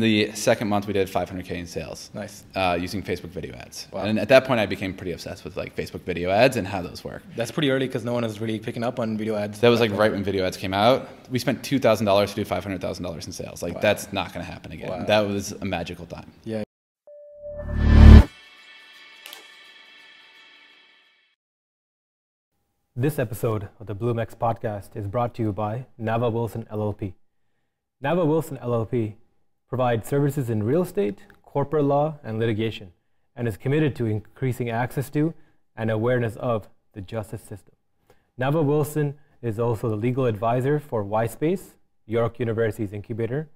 the second month, we did 500k in sales. Nice. Uh, using Facebook video ads. Wow. And at that point, I became pretty obsessed with like Facebook video ads and how those work. That's pretty early because no one was really picking up on video ads. That was like right when video ads came out. We spent two thousand dollars to do five hundred thousand dollars in sales. Like Wow. that's not going to happen again. Wow. That was a magical time. Yeah. This episode of the BloomX podcast is brought to you by Nava Wilson LLP. Nava Wilson LLP provides services in real estate, corporate law, and litigation, and is committed to increasing access to and awareness of the justice system. Nava Wilson is also the legal advisor for YSpace, York University's incubator,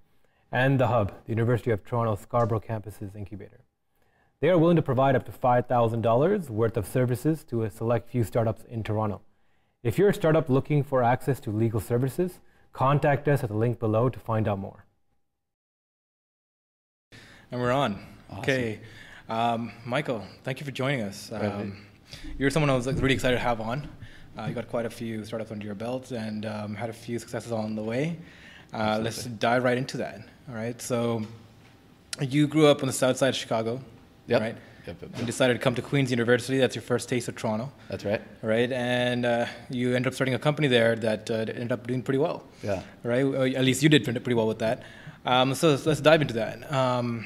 and The Hub, the University of Toronto Scarborough campus's incubator. They are willing to provide up to $5,000 worth of services to a select few startups in Toronto. If you're a startup looking for access to legal services, contact us at the link below to find out more. And we're on. Awesome. Okay. Um, Michael, thank you for joining us. Um, you're someone I was like, really excited to have on. Uh, you got quite a few startups under your belt and um, had a few successes on the way. Uh, let's dive right into that. All right. So, you grew up on the south side of Chicago, Yep. right? Yep, yep, And decided to come to Queen's University. That's your first taste of Toronto, That's right. right? And uh, you ended up starting a company there that uh, ended up doing pretty well Yeah. right? Or At least you did pretty well with that. Um, so let's, let's dive into that. Um,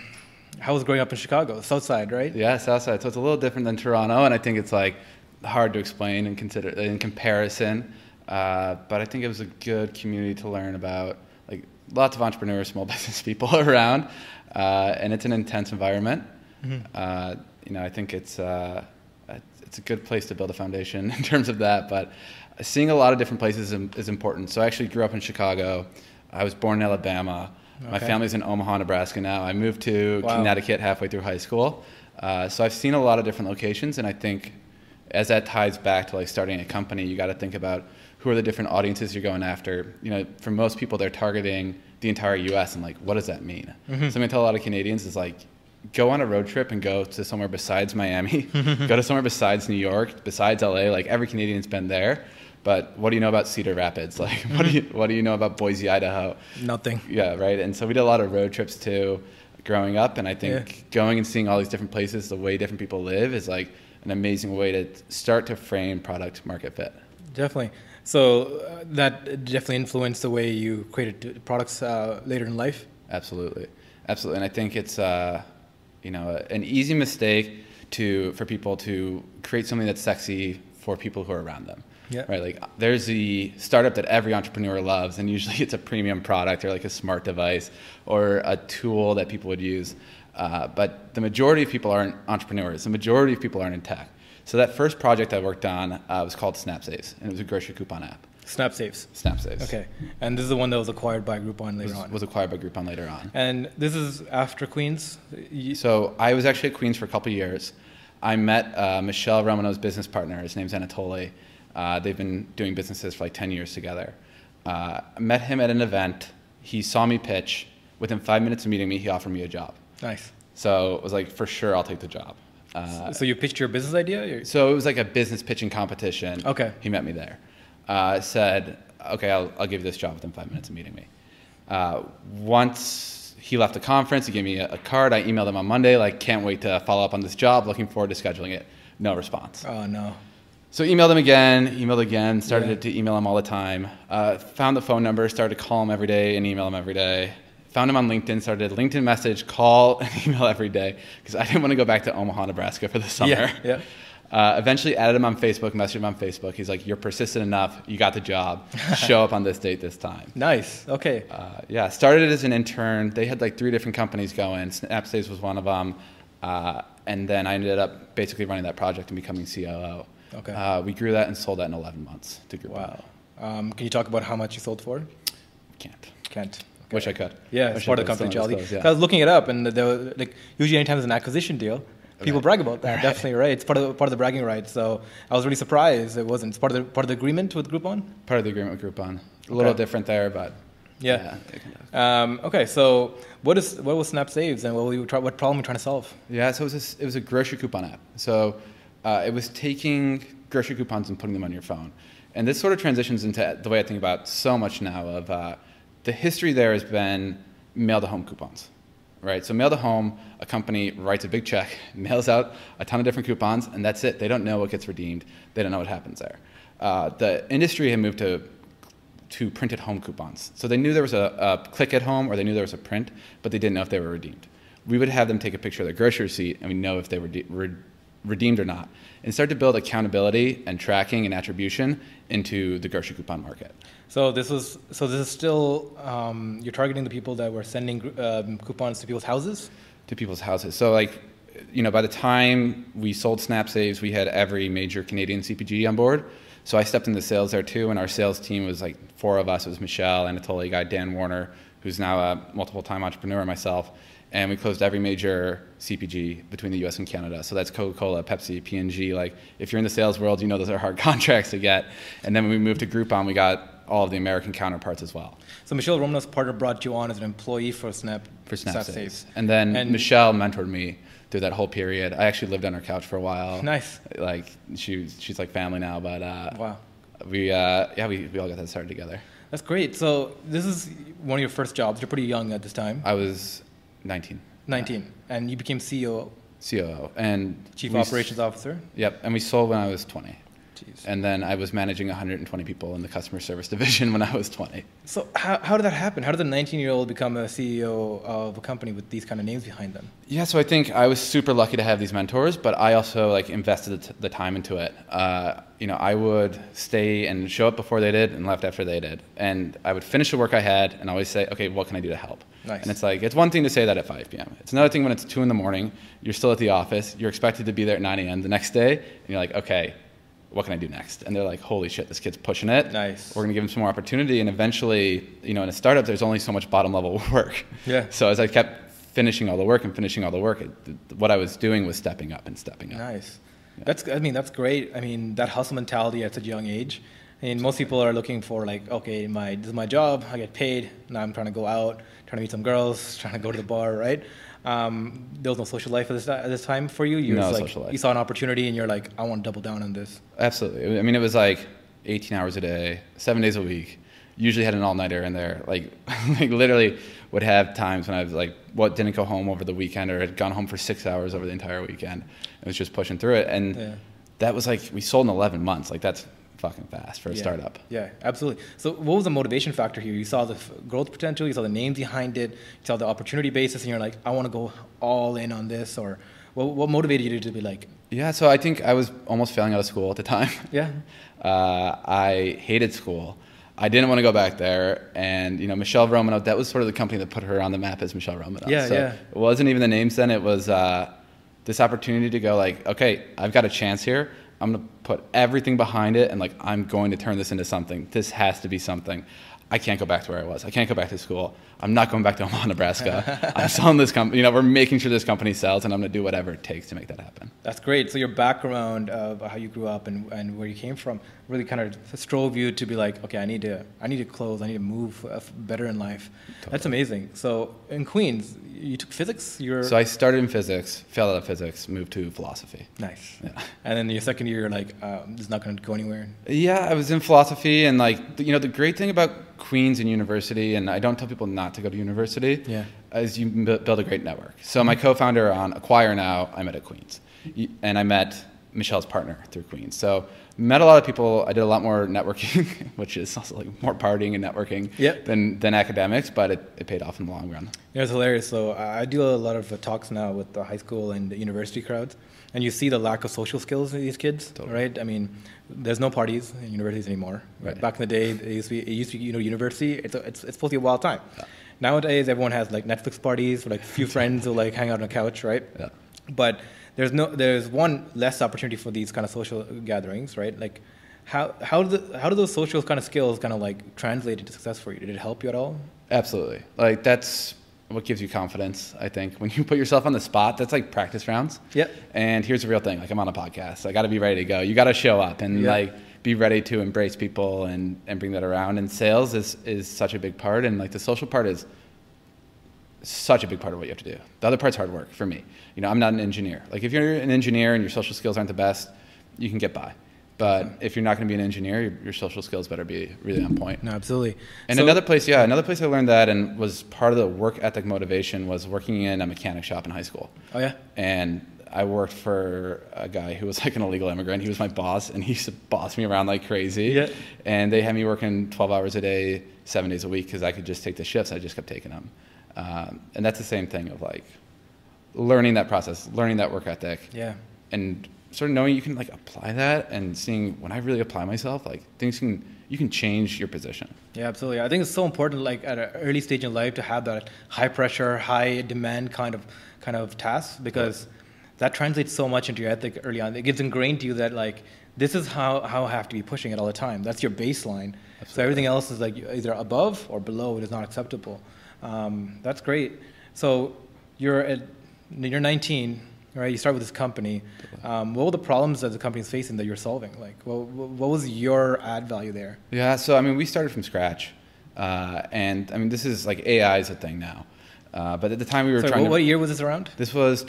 how was growing up in Chicago, South Side, right? Yeah, Southside. So it's a little different than Toronto, and I think it's like hard to explain and consider in comparison. Uh, but I think it was a good community to learn about, like lots of entrepreneurs, small business people around, uh, and it's an intense environment. Uh, you know, I think it's uh, it's a good place to build a foundation in terms of that. But seeing a lot of different places is important. So I actually grew up in Chicago. I was born in Alabama. My family's in Omaha, Nebraska now. I moved to Wow. Connecticut halfway through high school. Uh, so I've seen a lot of different locations, and I think as that ties back to like starting a company, you got to think about who are the different audiences you're going after. You know, for most people, they're targeting the entire U.S. and like, what does that mean? Something I tell a lot of Canadians is like, go on a road trip and go to somewhere besides Miami, go to somewhere besides New York, besides LA. Like every Canadian's been there, but what do you know about Cedar Rapids? Like, what do you what do you know about Boise, Idaho? Nothing. Yeah, right. And so we did a lot of road trips too growing up. And I think Yeah. going and seeing all these different places, the way different people live is like an amazing way to start to frame product market fit. Definitely. So uh, that definitely influenced the way you created products uh, later in life. Absolutely. Absolutely. And I think it's, uh, you know, an easy mistake to, for people to create something that's sexy for people who are around them. Yeah. Right. Like there's the startup that every entrepreneur loves, and usually it's a premium product or like a smart device or a tool that people would use. Uh, but the majority of people aren't entrepreneurs. The majority of people aren't in tech. So that first project I worked on uh, was called SnapSaves, and it was a grocery coupon app. SnapSaves. SnapSaves. Okay. And this is the one that was acquired by Groupon later Was, on. was acquired by Groupon later on. and this is after Queens. So I was actually at Queens for a couple of years. I met uh, Michelle Romanow's business partner. His name's Anatoly. Uh, they've been doing businesses for like 10 years together. Uh, met him at an event. He saw me pitch. Within five minutes of meeting me, he offered me a job. nice. So it was like, for sure, I'll take the job. Uh, so you pitched your business idea? You're- so it was like a business pitching competition. Okay. He met me there. Uh, said, okay, I'll, I'll give you this job within five minutes of meeting me. Uh, once he left the conference, he gave me a, a card. I emailed him on Monday, like, can't wait to follow up on this job. Looking forward to scheduling it. No response. Oh, no. So emailed him again, emailed again, started Yeah. to email him all the time. Uh, found the phone number, started to call him every day and email him every day. Found him on LinkedIn, started a LinkedIn message, call, and email every day because I didn't want to go back to Omaha, Nebraska for the summer. Yeah, yeah. Uh, eventually added him on Facebook, messaged him on Facebook. He's like, "You're persistent enough. You got the job. Show up on this date this time." Nice. Okay. Uh, yeah, started as an intern. They had like three different companies going. SnapSaves was one of them, uh, and then I ended up basically running that project and becoming COO. Okay. Uh, we grew that and sold that in 11 months to Groupon. Wow. Um, can you talk about how much you sold for? Can't. Can't. Okay. Wish I could. Yeah, it's part of the could. Still not confidentiality. disclose, I was looking it up, and there were, like usually anytime there's an acquisition deal, people Right. brag about that. Definitely, right? It's part of the, part of the bragging rights. So I was really surprised it wasn't. It's part of the part of the agreement with Groupon. Part of the agreement with Groupon. A little Okay. different there, but Yeah. of- Um, okay, so what is what was Snap Saves, and what were you try, what problem were you trying to solve? Yeah, so it was a, it was a grocery coupon app. So uh, it was taking grocery coupons and putting them on your phone. And this sort of transitions into the way I think about so much now of uh, the history there has been mail to home coupons. right? So mail to home, a company writes a big check, mails out a ton of different coupons, and that's it. They don't know what gets redeemed. They don't know what happens there. Uh, the industry had moved to to printed home coupons. So they knew there was a, a, click at home or they knew there was a print, but they didn't know if they were redeemed. We would have them take a picture of their grocery receipt and we know if they were re- redeemed or not. And start to build accountability and tracking and attribution into the grocery coupon market. So this was so this is still um, you're targeting the people that were sending um, coupons to people's houses. To people's houses. So like, you know, by the time we sold Snap Saves, we had every major Canadian CPG on board. So I stepped into sales there too, and our sales team was like four of us. It was Michelle, Anatoly, guy Dan Warner, who's now a multiple-time entrepreneur, myself, and we closed every major CPG between the U.S. and Canada. So that's Coca-Cola, Pepsi, P&G. Like if you're in the sales world, you know those are hard contracts to get. And then when we moved to Groupon, we got all of the American counterparts as well. So Michelle Romanow's partner brought you on as an employee for Snap for Snap, Saves. And then and Michelle mentored me through that whole period. I actually lived on her couch for a while. Nice. Like she she's like family now, but uh, wow. We uh, yeah we, we all got that started together. That's great. So this is one of your first jobs. You're pretty young at this time. I was 19. 19, yeah. and you became CEO. COO and Chief Operations Officer. Yep, and we sold when I was 20. Jeez. And then I was managing 120 people in the customer service division when I was 20. So how, how did that happen? How did a 19 year old become a CEO of a company with these kind of names behind them? Yeah, so I think I was super lucky to have these mentors, but I also like invested the time into it. Uh, you know, I would stay and show up before they did and left after they did, and I would finish the work I had and always say, okay, what can I do to help? Nice. And it's like it's one thing to say that at 5 p.m. It's another thing when it's two in the morning. You're still at the office. You're expected to be there at 9 a.m. the next day, and you're like, okay, what can I do next? And they're like, holy shit, this kid's pushing it. Nice. We're going to give him some more opportunity. And eventually, you know, in a startup, there's only so much bottom level work. Yeah. So as I kept finishing all the work and finishing all the work, it, what I was doing was stepping up and stepping up. Nice. Yeah. That's, I mean, that's great. I mean, that hustle mentality at such a young age. I mean, most people are looking for like, okay, my this is my job. I get paid. Now I'm trying to go out, trying to meet some girls, trying to go to the bar, right? Um, there was no social life at this, at this time for you. You no like, social life. You saw an opportunity, and you're like, I want to double down on this. Absolutely. I mean, it was like 18 hours a day, seven days a week. Usually had an all nighter in there. Like, like literally would have times when I was like, what didn't go home over the weekend, or had gone home for six hours over the entire weekend. It was just pushing through it, and yeah. that was like we sold in 11 months. Like that's fucking fast for a yeah. startup. Yeah, absolutely. So, what was the motivation factor here? You saw the f- growth potential, you saw the names behind it, you saw the opportunity basis, and you're like, I want to go all in on this, or what, what motivated you to be like? Yeah, so I think I was almost failing out of school at the time. Yeah. Uh, I hated school. I didn't want to go back there, and you know Michelle Romanow. That was sort of the company that put her on the map as Michelle Romanow. Yeah, so yeah. It wasn't even the names then. It was uh, this opportunity to go like, okay, I've got a chance here. I'm going to put everything behind it and like I'm going to turn this into something. This has to be something. I can't go back to where I was. I can't go back to school. I'm not going back to Omaha, Nebraska. I'm selling this company. You know, we're making sure this company sells, and I'm going to do whatever it takes to make that happen. That's great. So your background of how you grew up and, and where you came from really kind of strove you to be like, okay, I need to I need to close. I need to move better in life. Totally. That's amazing. So in Queens, you took physics. You're so I started in physics, failed out of physics, moved to philosophy. Nice. Yeah. And then your second year, you're like, um, this is not going to go anywhere. Yeah, I was in philosophy, and like you know, the great thing about Queens and university, and I don't tell people not to go to university, yeah. is you build a great network. So my co-founder on Acquire now, I met at Queens, and I met Michelle's partner through Queens. So met a lot of people. I did a lot more networking, which is also like more partying and networking yep. than, than academics, but it, it paid off in the long run. Yeah, it's hilarious. So I do a lot of uh, talks now with the high school and the university crowds, and you see the lack of social skills in these kids, totally. right? I mean, there's no parties in universities anymore. Right. Back in the day, it used to be, it used to be you know, university, it's, a, it's, it's supposed to be a wild time. Yeah. Nowadays, everyone has like Netflix parties, or like a few friends who like hang out on a couch, right? Yeah. But there's no, there's one less opportunity for these kind of social gatherings, right? Like, how how do the, how do those social kind of skills kind of like translate into success for you? Did it help you at all? Absolutely. Like that's what gives you confidence. I think when you put yourself on the spot, that's like practice rounds. Yep. And here's the real thing: like I'm on a podcast, I got to be ready to go. You got to show up and Yeah. like be ready to embrace people and and bring that around. And sales is is such a big part, and like the social part is such a big part of what you have to do. The other part's hard work for me. You know, I'm not an engineer. Like if you're an engineer and your social skills aren't the best, you can get by. But if you're not going to be an engineer, your, your social skills better be really on point. No, absolutely. And So- another place, yeah, another place I learned that and was part of the work ethic motivation was working in a mechanic shop in high school. Oh yeah. And I worked for a guy who was like an illegal immigrant. He was my boss, and he used to boss me around like crazy. Yeah. And they had me working 12 hours a day, seven days a week, because I could just take the shifts. I just kept taking them. Um, and that's the same thing of like learning that process, learning that work ethic, Yeah. and sort of knowing you can like apply that and seeing when I really apply myself, like things can you can change your position. Yeah, absolutely. I think it's so important, like at an early stage in life, to have that high pressure, high demand kind of kind of task because that translates so much into your ethic early on. It gets ingrained to you that like this is how how I have to be pushing it all the time. That's your baseline. So everything else is like either above or below. It is not acceptable. Um, that's great. So you're at you're 19, right? You start with this company. Um, what were the problems that the company is facing that you're solving? Like, what, what was your add value there? Yeah, so I mean, we started from scratch, uh, and I mean, this is like AI is a thing now, uh, but at the time we were Sorry, trying what, to. what year was this around? This was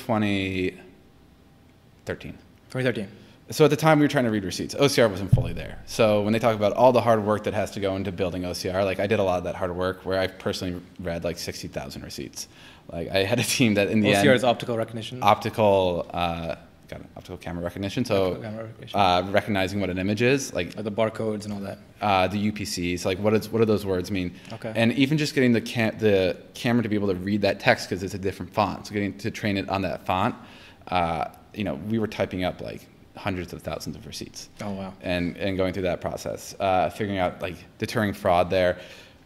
2013. 2013. So at the time we were trying to read receipts. OCR wasn't fully there. So when they talk about all the hard work that has to go into building OCR, like I did a lot of that hard work where I personally read like 60,000 receipts. Like I had a team that in the OCR end is optical recognition. optical uh, got it, optical camera recognition. So camera recognition. uh, recognizing what an image is, like like the barcodes and all that. uh, the UPCs, like what is what do those words mean? Okay. And even just getting the cam- the camera to be able to read that text because it's a different font, so getting to train it on that font, uh, you know, we were typing up like hundreds of thousands of receipts Oh wow. and, and going through that process, uh, figuring out like deterring fraud there,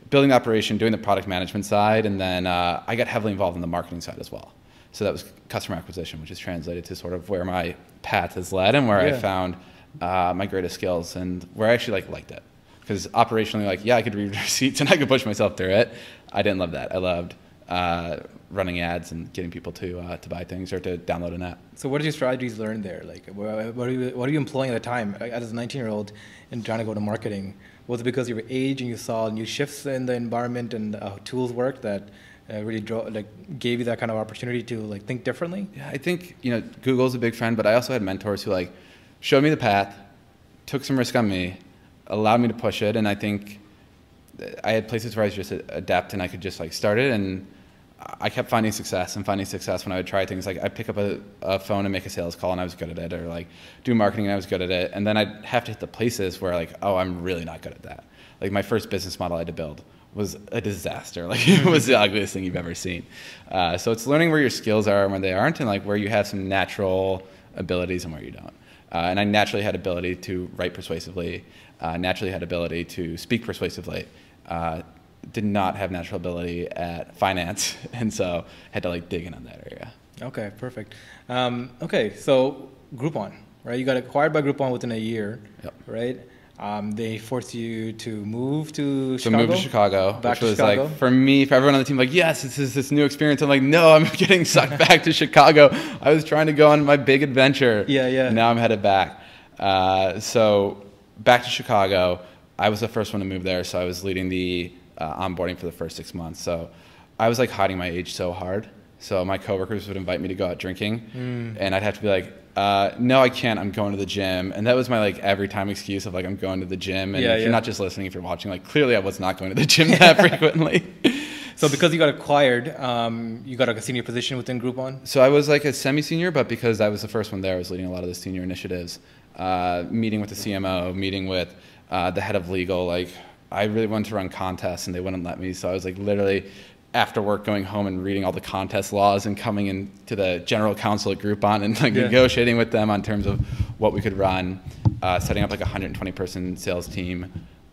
building the operation, doing the product management side, and then uh, I got heavily involved in the marketing side as well. So that was customer acquisition, which is translated to sort of where my path has led and where I found uh, my greatest skills and where I actually like liked it. Because operationally, like yeah, I could read receipts and I could push myself through it. I didn't love that. I loved uh, running ads and getting people to uh, to buy things or to download an app. So what did your strategies learn there? Like, what are you what are you employing at the time as a 19 year old and trying to go to marketing? Was it because of your age and you saw new shifts in the environment and uh, tools work that uh, really draw, like gave you that kind of opportunity to like think differently? Yeah, I think you know Google's a big friend, but I also had mentors who like showed me the path, took some risk on me, allowed me to push it, and I think I had places where I was just adapt and I could just like start it, and I kept finding success and finding success when I would try things. Like I'd pick up a, a phone and make a sales call, and I was good at it, or like do marketing and I was good at it, and then I'd have to hit the places where like oh I'm really not good at that. Like my first business model I had to build was a disaster. Like it was the ugliest thing you've ever seen. Uh, so it's learning where your skills are and where they aren't, and like where you have some natural abilities and where you don't. Uh, and I naturally had ability to write persuasively. Uh, naturally had ability to speak persuasively. Did not have natural ability at finance, and so had to like dig in on that area. Okay, perfect. Um, okay, so Groupon, right? You got acquired by Groupon within a year, Yep. right? Um, they forced you to move to So Chicago. moved to Chicago, Back which to was Chicago? like for me, for everyone on the team, like yes, this is this new experience. I'm like, no, I'm getting sucked back to Chicago. I was trying to go on my big adventure. Yeah, yeah. Now I'm headed back. Uh, so back to Chicago. I was the first one to move there, so I was leading the uh, onboarding for the first six months. So I was like hiding my age so hard. So my coworkers would invite me to go out drinking, Hmm. and I'd have to be like, uh, "No, I can't. I'm going to the gym." And that was my like every time excuse of like I'm going to the gym. And Yeah, if yeah. you're not just listening, if you're watching, like clearly I was not going to the gym that frequently. So because you got acquired, um, you got like a senior position within Groupon. So I was like a semi-senior, but because I was the first one there, I was leading a lot of the senior initiatives, uh, meeting with the CMO, meeting with uh, the head of legal. Like I really wanted to run contests, and they wouldn't let me. So I was like literally after work going home and reading all the contest laws and coming into the general counsel at Groupon and like Yeah. negotiating with them on terms of what we could run, uh, setting up like a 120 person sales team,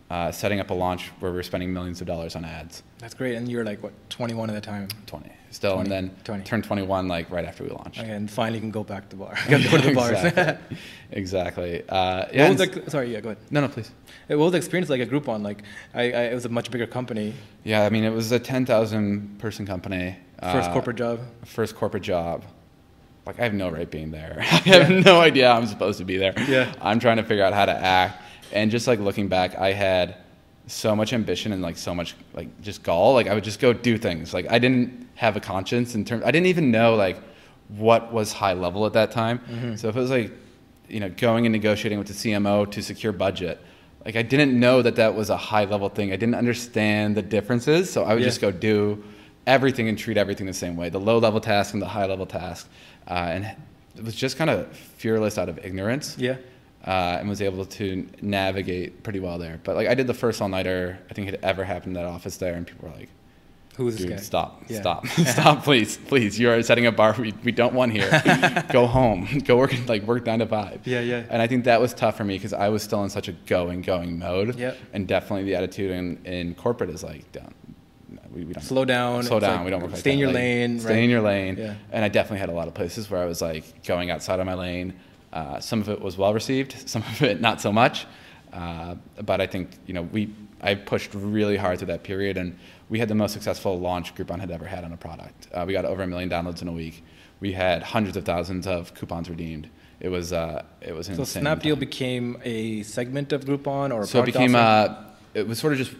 uh, setting up a launch where we were spending millions of dollars on ads. That's great. And you're like what 21 at the time. 20 still, 20, and then 20. turned 21 like right after we launched. Okay, and finally you can go back to the bar. Go to the bars. exactly. exactly. Uh, what yeah, was the, sorry, yeah, go ahead. no, no, please. What was the experience like at Groupon? Like, I, I, it was a much bigger company. Yeah, I mean, it was a 10,000 person company. First uh, corporate job. First corporate job. Like, I have no right being there. I have no idea how I'm supposed to be there. Yeah. I'm trying to figure out how to act. And just like looking back, I had so much ambition and like so much like just gall. Like, I would just go do things. Like, I didn't have a conscience in terms, I didn't even know like what was high level at that time. Mm-hmm. So if it was like you know, going and negotiating with the CMO to secure budget. Like I didn't know that that was a high level thing. I didn't understand the differences, so I would Yeah. just go do everything and treat everything the same way, the low level task and the high level task, uh, and it was just kind of fearless out of ignorance Yeah. Uh, and was able to navigate pretty well there. But like I did the first all nighter I think had ever happened in that office there, and people were like, Who is this "Dude, guy? stop, Yeah. stop, stop, please, please! You are setting a bar we, we don't want here. Go home, go work like work nine to five. Yeah, yeah. And I think that was tough for me because I was still in such a going, going mode. Yep. And definitely the attitude in, in corporate is like, don't, we, we don't Slow down. slow down. like, we don't work like stay in that. your Like, lane. Stay right? in your lane. Yeah. And I definitely had a lot of places where I was like going outside of my lane. Uh, some of it was well received, some of it not so much. Uh, but I think you know we I pushed really hard through that period, and we had the most successful launch Groupon had ever had on a product. Uh, we got over a million downloads in a week. We had hundreds of thousands of coupons redeemed. It was uh, it was So insane Snapdeal became a segment of Groupon or a So it became offering? uh, it was sort of just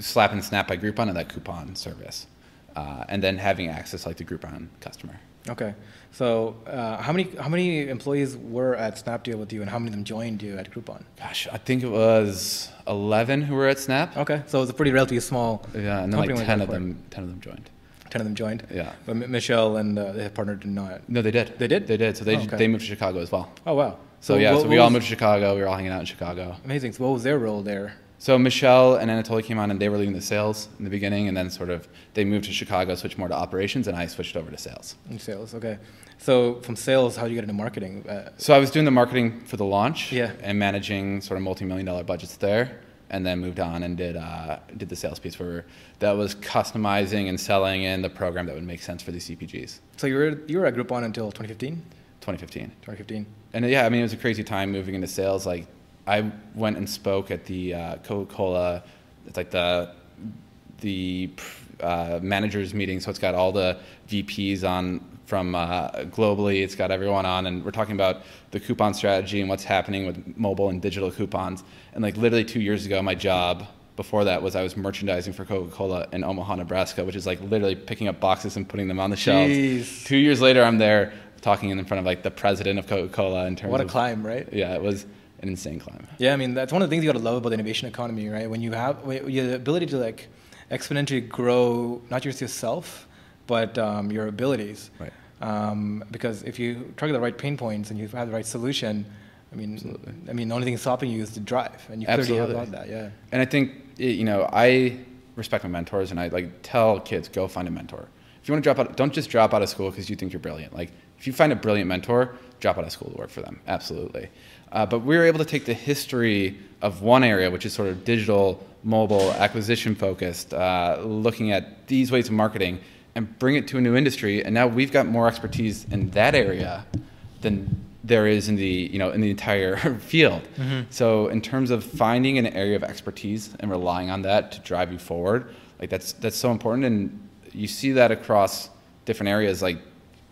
slap and snap by Groupon and that coupon service, uh, and then having access like the Groupon customer. Okay. So uh, how many how many employees were at Snapdeal with you, and how many of them joined you at Groupon? Gosh, I think it was eleven who were at Snap. Okay. So it was a pretty relatively small. Yeah, and then like ten of them, ten of them joined. Ten of them joined. Yeah. But M- Michelle and uh, their partner did not. No, they did. They did? They did. So they Oh, okay. they moved to Chicago as well. Oh wow. So, yeah, what- so we all moved to Chicago. We were all hanging out in Chicago. Amazing. So what was their role there? So Michelle and Anatoly came on, and they were leading the sales in the beginning, and then sort of they moved to Chicago, switched more to operations, and I switched over to sales. In sales. Okay. So from sales, how did you get into marketing? Uh, So I was doing the marketing for the launch Yeah. and managing sort of multi-million dollar budgets there, and then moved on and did uh, did the sales piece where that was customizing and selling in the program that would make sense for these CPGs. so you were you were at Groupon until 2015. 2015. 2015. And yeah, I mean, it was a crazy time moving into sales. Like, I went and spoke at the uh, Coca-Cola. It's like the the uh, managers meeting. So it's got all the VPs on from uh, globally. It's got everyone on, and we're talking about the coupon strategy and what's happening with mobile and digital coupons. And like literally two years ago, my job before that was I was merchandising for Coca-Cola in Omaha, Nebraska, which is like literally picking up boxes and putting them on the shelves. Jeez. Two years later, I'm there talking in front of like the president of Coca-Cola in terms What a of climb, right? yeah, it was an insane climb. Yeah, I mean that's one of the things you got to love about the innovation economy, right? When you have when you have the ability to like exponentially grow not just yourself, but um, your abilities. Right. Um, because if you target the right pain points and you have the right solution, I mean, Absolutely. I mean, the only thing stopping you is the drive, and you clearly have a lot of Absolutely. that. Yeah. And I think it- you know I respect my mentors, and I like tell kids go find a mentor. If you want to drop out, don't just drop out of school because you think you're brilliant. Like if you find a brilliant mentor, drop out of school to work for them. Absolutely. Uh, but we were able to take the history of one area, which is sort of digital, mobile, acquisition focused, uh, looking at these ways of marketing, and bring it to a new industry. And now we've got more expertise in that area than there is in the you know in the entire field. So in terms of finding an area of expertise and relying on that to drive you forward, like that's that's so important. And you see that across different areas. Like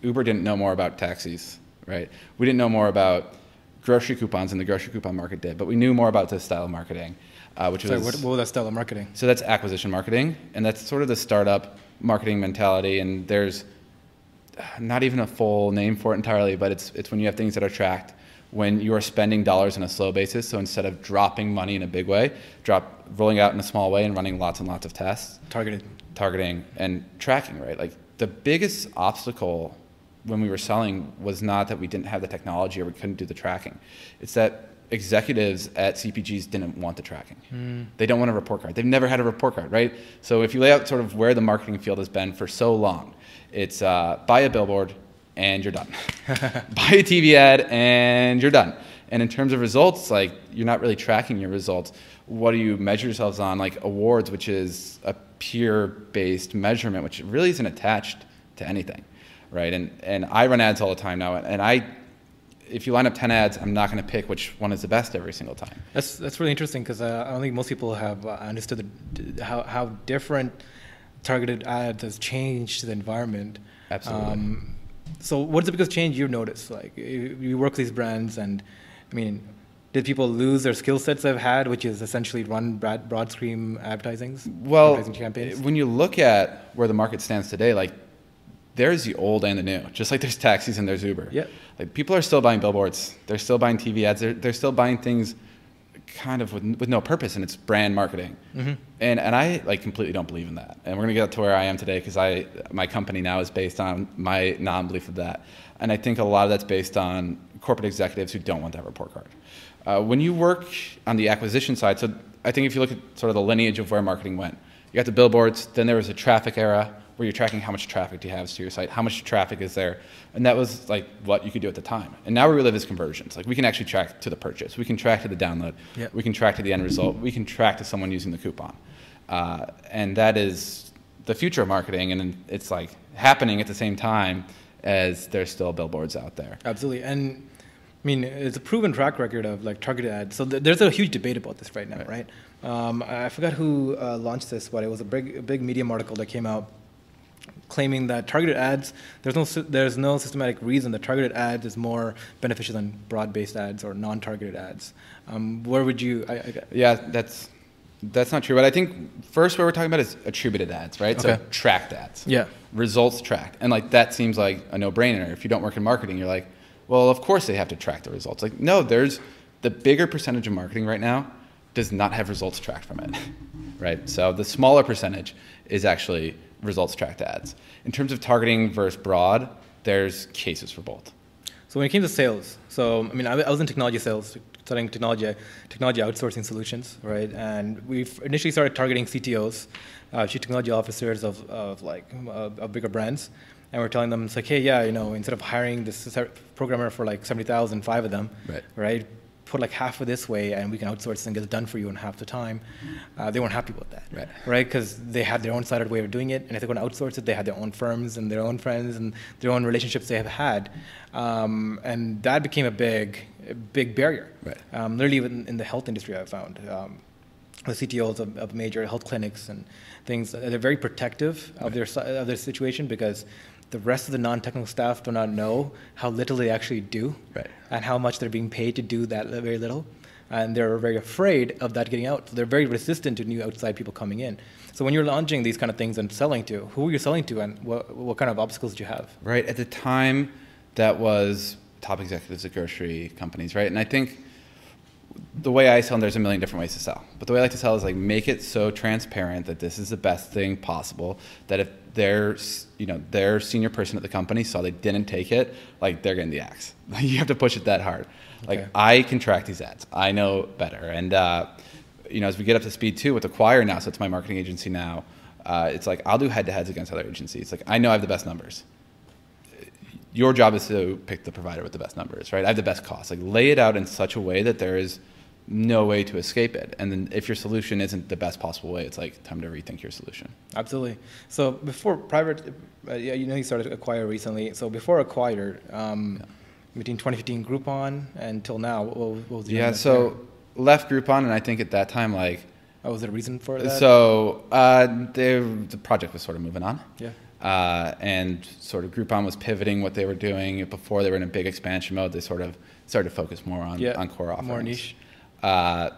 Uber didn't know more about taxis, right? We didn't know more about grocery coupons than the grocery coupon market did, but we knew more about this style of marketing, uh, which So was what, what was that style of marketing? so that's acquisition marketing, and that's sort of the startup marketing mentality. And there's uh, not even a full name for it entirely, but it's it's when you have things that are tracked, when you are spending dollars on a slow basis. So instead of dropping money in a big way, drop rolling out in a small way and running lots and lots of tests, Targeted. targeting and tracking. Right, like the biggest obstacle when we were selling was not that we didn't have the technology or we couldn't do the tracking. It's that executives at CPGs didn't want the tracking. They don't want a report card. They've never had a report card, right? So if you lay out sort of where the marketing field has been for so long, it's uh, buy a billboard and you're done. buy a TV ad and you're done. And in terms of results, like you're not really tracking your results. What do you measure yourselves on? Like awards, which is a peer-based measurement, which really isn't attached to anything, right? And and I run ads all the time now, and I, if you line up ten ads, I'm not going to pick which one is the best every single time. That's that's really interesting because uh, I don't think most people have uh, understood the, how how different targeted ads has changed the environment. Absolutely. Um, so, what's the biggest change you've noticed? Like, you, work with these brands, and I mean, did people lose their skill sets they've had, which is essentially run broad, broad screen advertisings? Well, advertising campaigns. when you look at where the market stands today, like there's the old and the new. Just like there's taxis and there's Uber. Yeah. Like people are still buying billboards. They're still buying TV ads. They're, they're still buying things kind of with, with no purpose and it's brand marketing. Mm-hmm. And, and I like completely don't believe in that. And we're going to get to where I am today because I, my company now is based on my non-belief of that. And I think a lot of that's based on corporate executives who don't want that report card. Uh, when you work on the acquisition side, so I think if you look at sort of the lineage of where marketing went, you got the billboards, then there was a traffic era where you're tracking how much traffic do you have to your site, how much traffic is there, and that was like what you could do at the time. And now where we live is conversions. Like we can actually track to the purchase, we can track to the download, Yeah. we can track to the end result, we can track to someone using the coupon, uh, and that is the future of marketing, and it's like happening at the same time as there's still billboards out there. Absolutely, and I mean it's a proven track record of like targeted ads. So th- there's a huge debate about this right now, Right. right? Um, I forgot who uh, launched this, but it was a big, big Medium article that came out claiming that targeted ads there's no there's no systematic reason that targeted ads is more beneficial than broad-based ads or non-targeted ads. Um, where would you? I, I, Yeah, that's that's not true. But I think first what we're talking about is attributed ads, right? Okay. So tracked ads. Yeah. Results tracked. And like that seems like a no-brainer. If you don't work in marketing, you're like, well, of course they have to track the results. Like, no, there's the bigger percentage of marketing right now does not have results tracked from it. right? So the smaller percentage is actually results tracked ads. In terms of targeting versus broad, there's cases for both. So when it came to sales, so I mean, I, I was in technology sales, selling technology, technology outsourcing solutions, right? And we initially started targeting CTOs, uh, chief technology officers of, of like uh, of bigger brands, and we're telling them it's like, hey, yeah, you know, instead of hiring this programmer for like seventy thousand, five of them, Right. right? Put like half of this way, and we can outsource this and get it done for you in half the time. Uh, they weren't happy with that, Right. right? Because they had their own sided way of doing it, and if they're going to outsource it, they had their own firms and their own friends and their own relationships they have had, um, and that became a big, big barrier. Right. Um, literally, even in the health industry, I found um, the CTOs of, of major health clinics and things they're very protective of their of their situation because the rest of the non-technical staff do not know how little they actually do Right. and how much they're being paid to do that very little. And they're very afraid of that getting out. So they're very resistant to new outside people coming in. So when you're launching these kind of things and selling to, who are you selling to and what, what kind of obstacles do you have? right? At the time, that was top executives at grocery companies, right? And I think the way I sell, and there's a million different ways to sell. But the way I like to sell is like make it so transparent that this is the best thing possible. That if their, you know, their senior person at the company saw they didn't take it, like they're getting the axe. you have to push it that hard. Like I can track these ads. I know better. And uh, you know, as we get up to speed too with Acquire now, so it's my marketing agency now. Uh, it's like I'll do head-to-heads against other agencies. Like I know I have the best numbers your job is to pick the provider with the best numbers, right? I have the best cost. Like lay it out in such a way that there is no way to escape it. And then if your solution isn't the best possible way, it's like time to rethink your solution. Absolutely. So before private, uh, yeah, you know, you started Acquire recently. So before Acquire, um, between 2015 Groupon until now, what, what was the Yeah. So left Groupon, and I think at that time, like. Oh, was there a reason for that? so uh, they, the project was sort of moving on. yeah. Uh, and sort of Groupon was pivoting what they were doing before they were in a big expansion mode. They sort of started to focus more on, Yeah, on core offerings. more niche. Uh,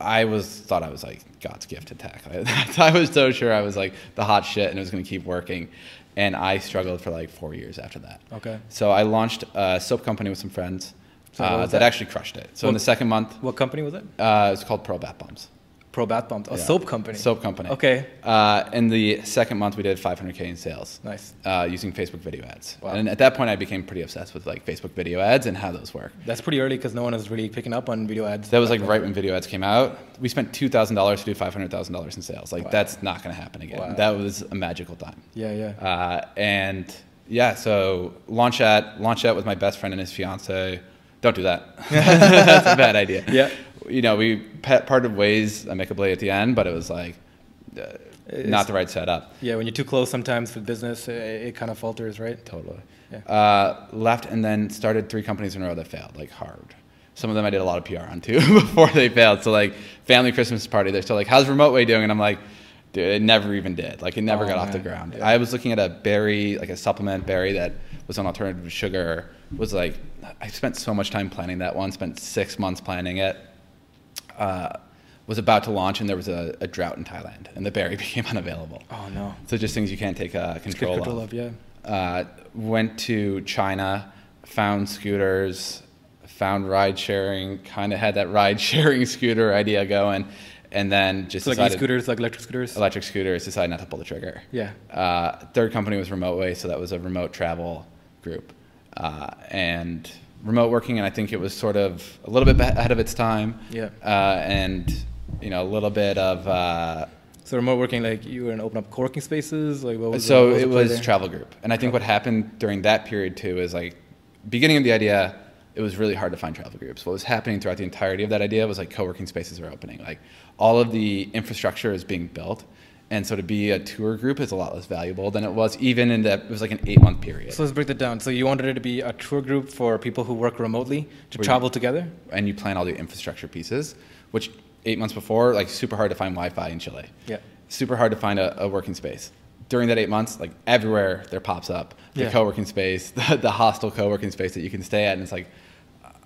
I was thought I was like God's gift to tech. I, I was so sure I was like the hot shit and it was going to keep working, and I struggled for like four years after that. Okay. So I launched a soap company with some friends So uh, that? that? actually crushed it. So in the second month, What company was it? uh, it's called Pearl Bath Bombs. Pro Bath Bombs. A Yeah. soap company. Soap company. Okay. Uh, in the second month, we did 500k in sales. Nice. Uh, using Facebook video ads. Wow. And at that point, I became pretty obsessed with like Facebook video ads and how those work. That's pretty early because no one was really picking up on video ads. That was like then. right when video ads came out. We spent two thousand dollars to do five hundred thousand dollars in sales. Like Wow. that's not going to happen again. Wow. That was a magical time. Yeah, yeah. Uh, and yeah, so launch at launch at with my best friend and his fiance. Don't do that. that's a bad idea. Yeah. You know, we pa- parted ways amicably at the end, but it was like uh, not the right setup. yeah, when you're too close sometimes for business, it, it kind of falters, right? Totally. Yeah. Uh, left and then started three companies in a row that failed, like hard. Some of them I did a lot of PR on too before they failed. So like family Christmas party, they're still like, "How's Remote Way doing?" And I'm like, "Dude, it never even did. Like it never Oh, got off the ground." Yeah. I was looking at a berry, like a supplement berry that was an alternative to sugar. Was like, I spent so much time planning that one. Spent six months planning it. Uh, was about to launch and there was a, a drought in Thailand and the berry became unavailable. Oh no. So just things you can't take uh, control, control of. of, yeah. Uh, went to China, found scooters, found ride sharing, kind of had that ride sharing scooter idea going, and then just So like decided e-scooters, like electric scooters. electric scooters. Decided not to pull the trigger. Yeah. Uh, third company was Remote Way, so that was a remote travel group, uh, and remote working. And I think it was sort of a little bit ahead of its time. Yeah. Uh, and you know a little bit of. Uh, So remote working, like you were gonna open up co-working spaces, like what was the- so what it was there? travel group, and I think what happened during that period too is like beginning of the idea. It was really hard to find travel groups. What was happening throughout the entirety of that idea was like co-working spaces are opening. Like all of the infrastructure is being built, and so to be a tour group is a lot less valuable than it was even in that it was like an eight month period. So let's break that down. So you wanted it to be a tour group for people who work remotely to Where you- travel together. and you plan all the infrastructure pieces, which eight months before, like super hard to find Wi-Fi in Chile. Yeah. Super hard to find a, a working space. During that eight months, like everywhere there pops up the Yeah. co-working space, the, the hostel co-working space that you can stay at, and it's like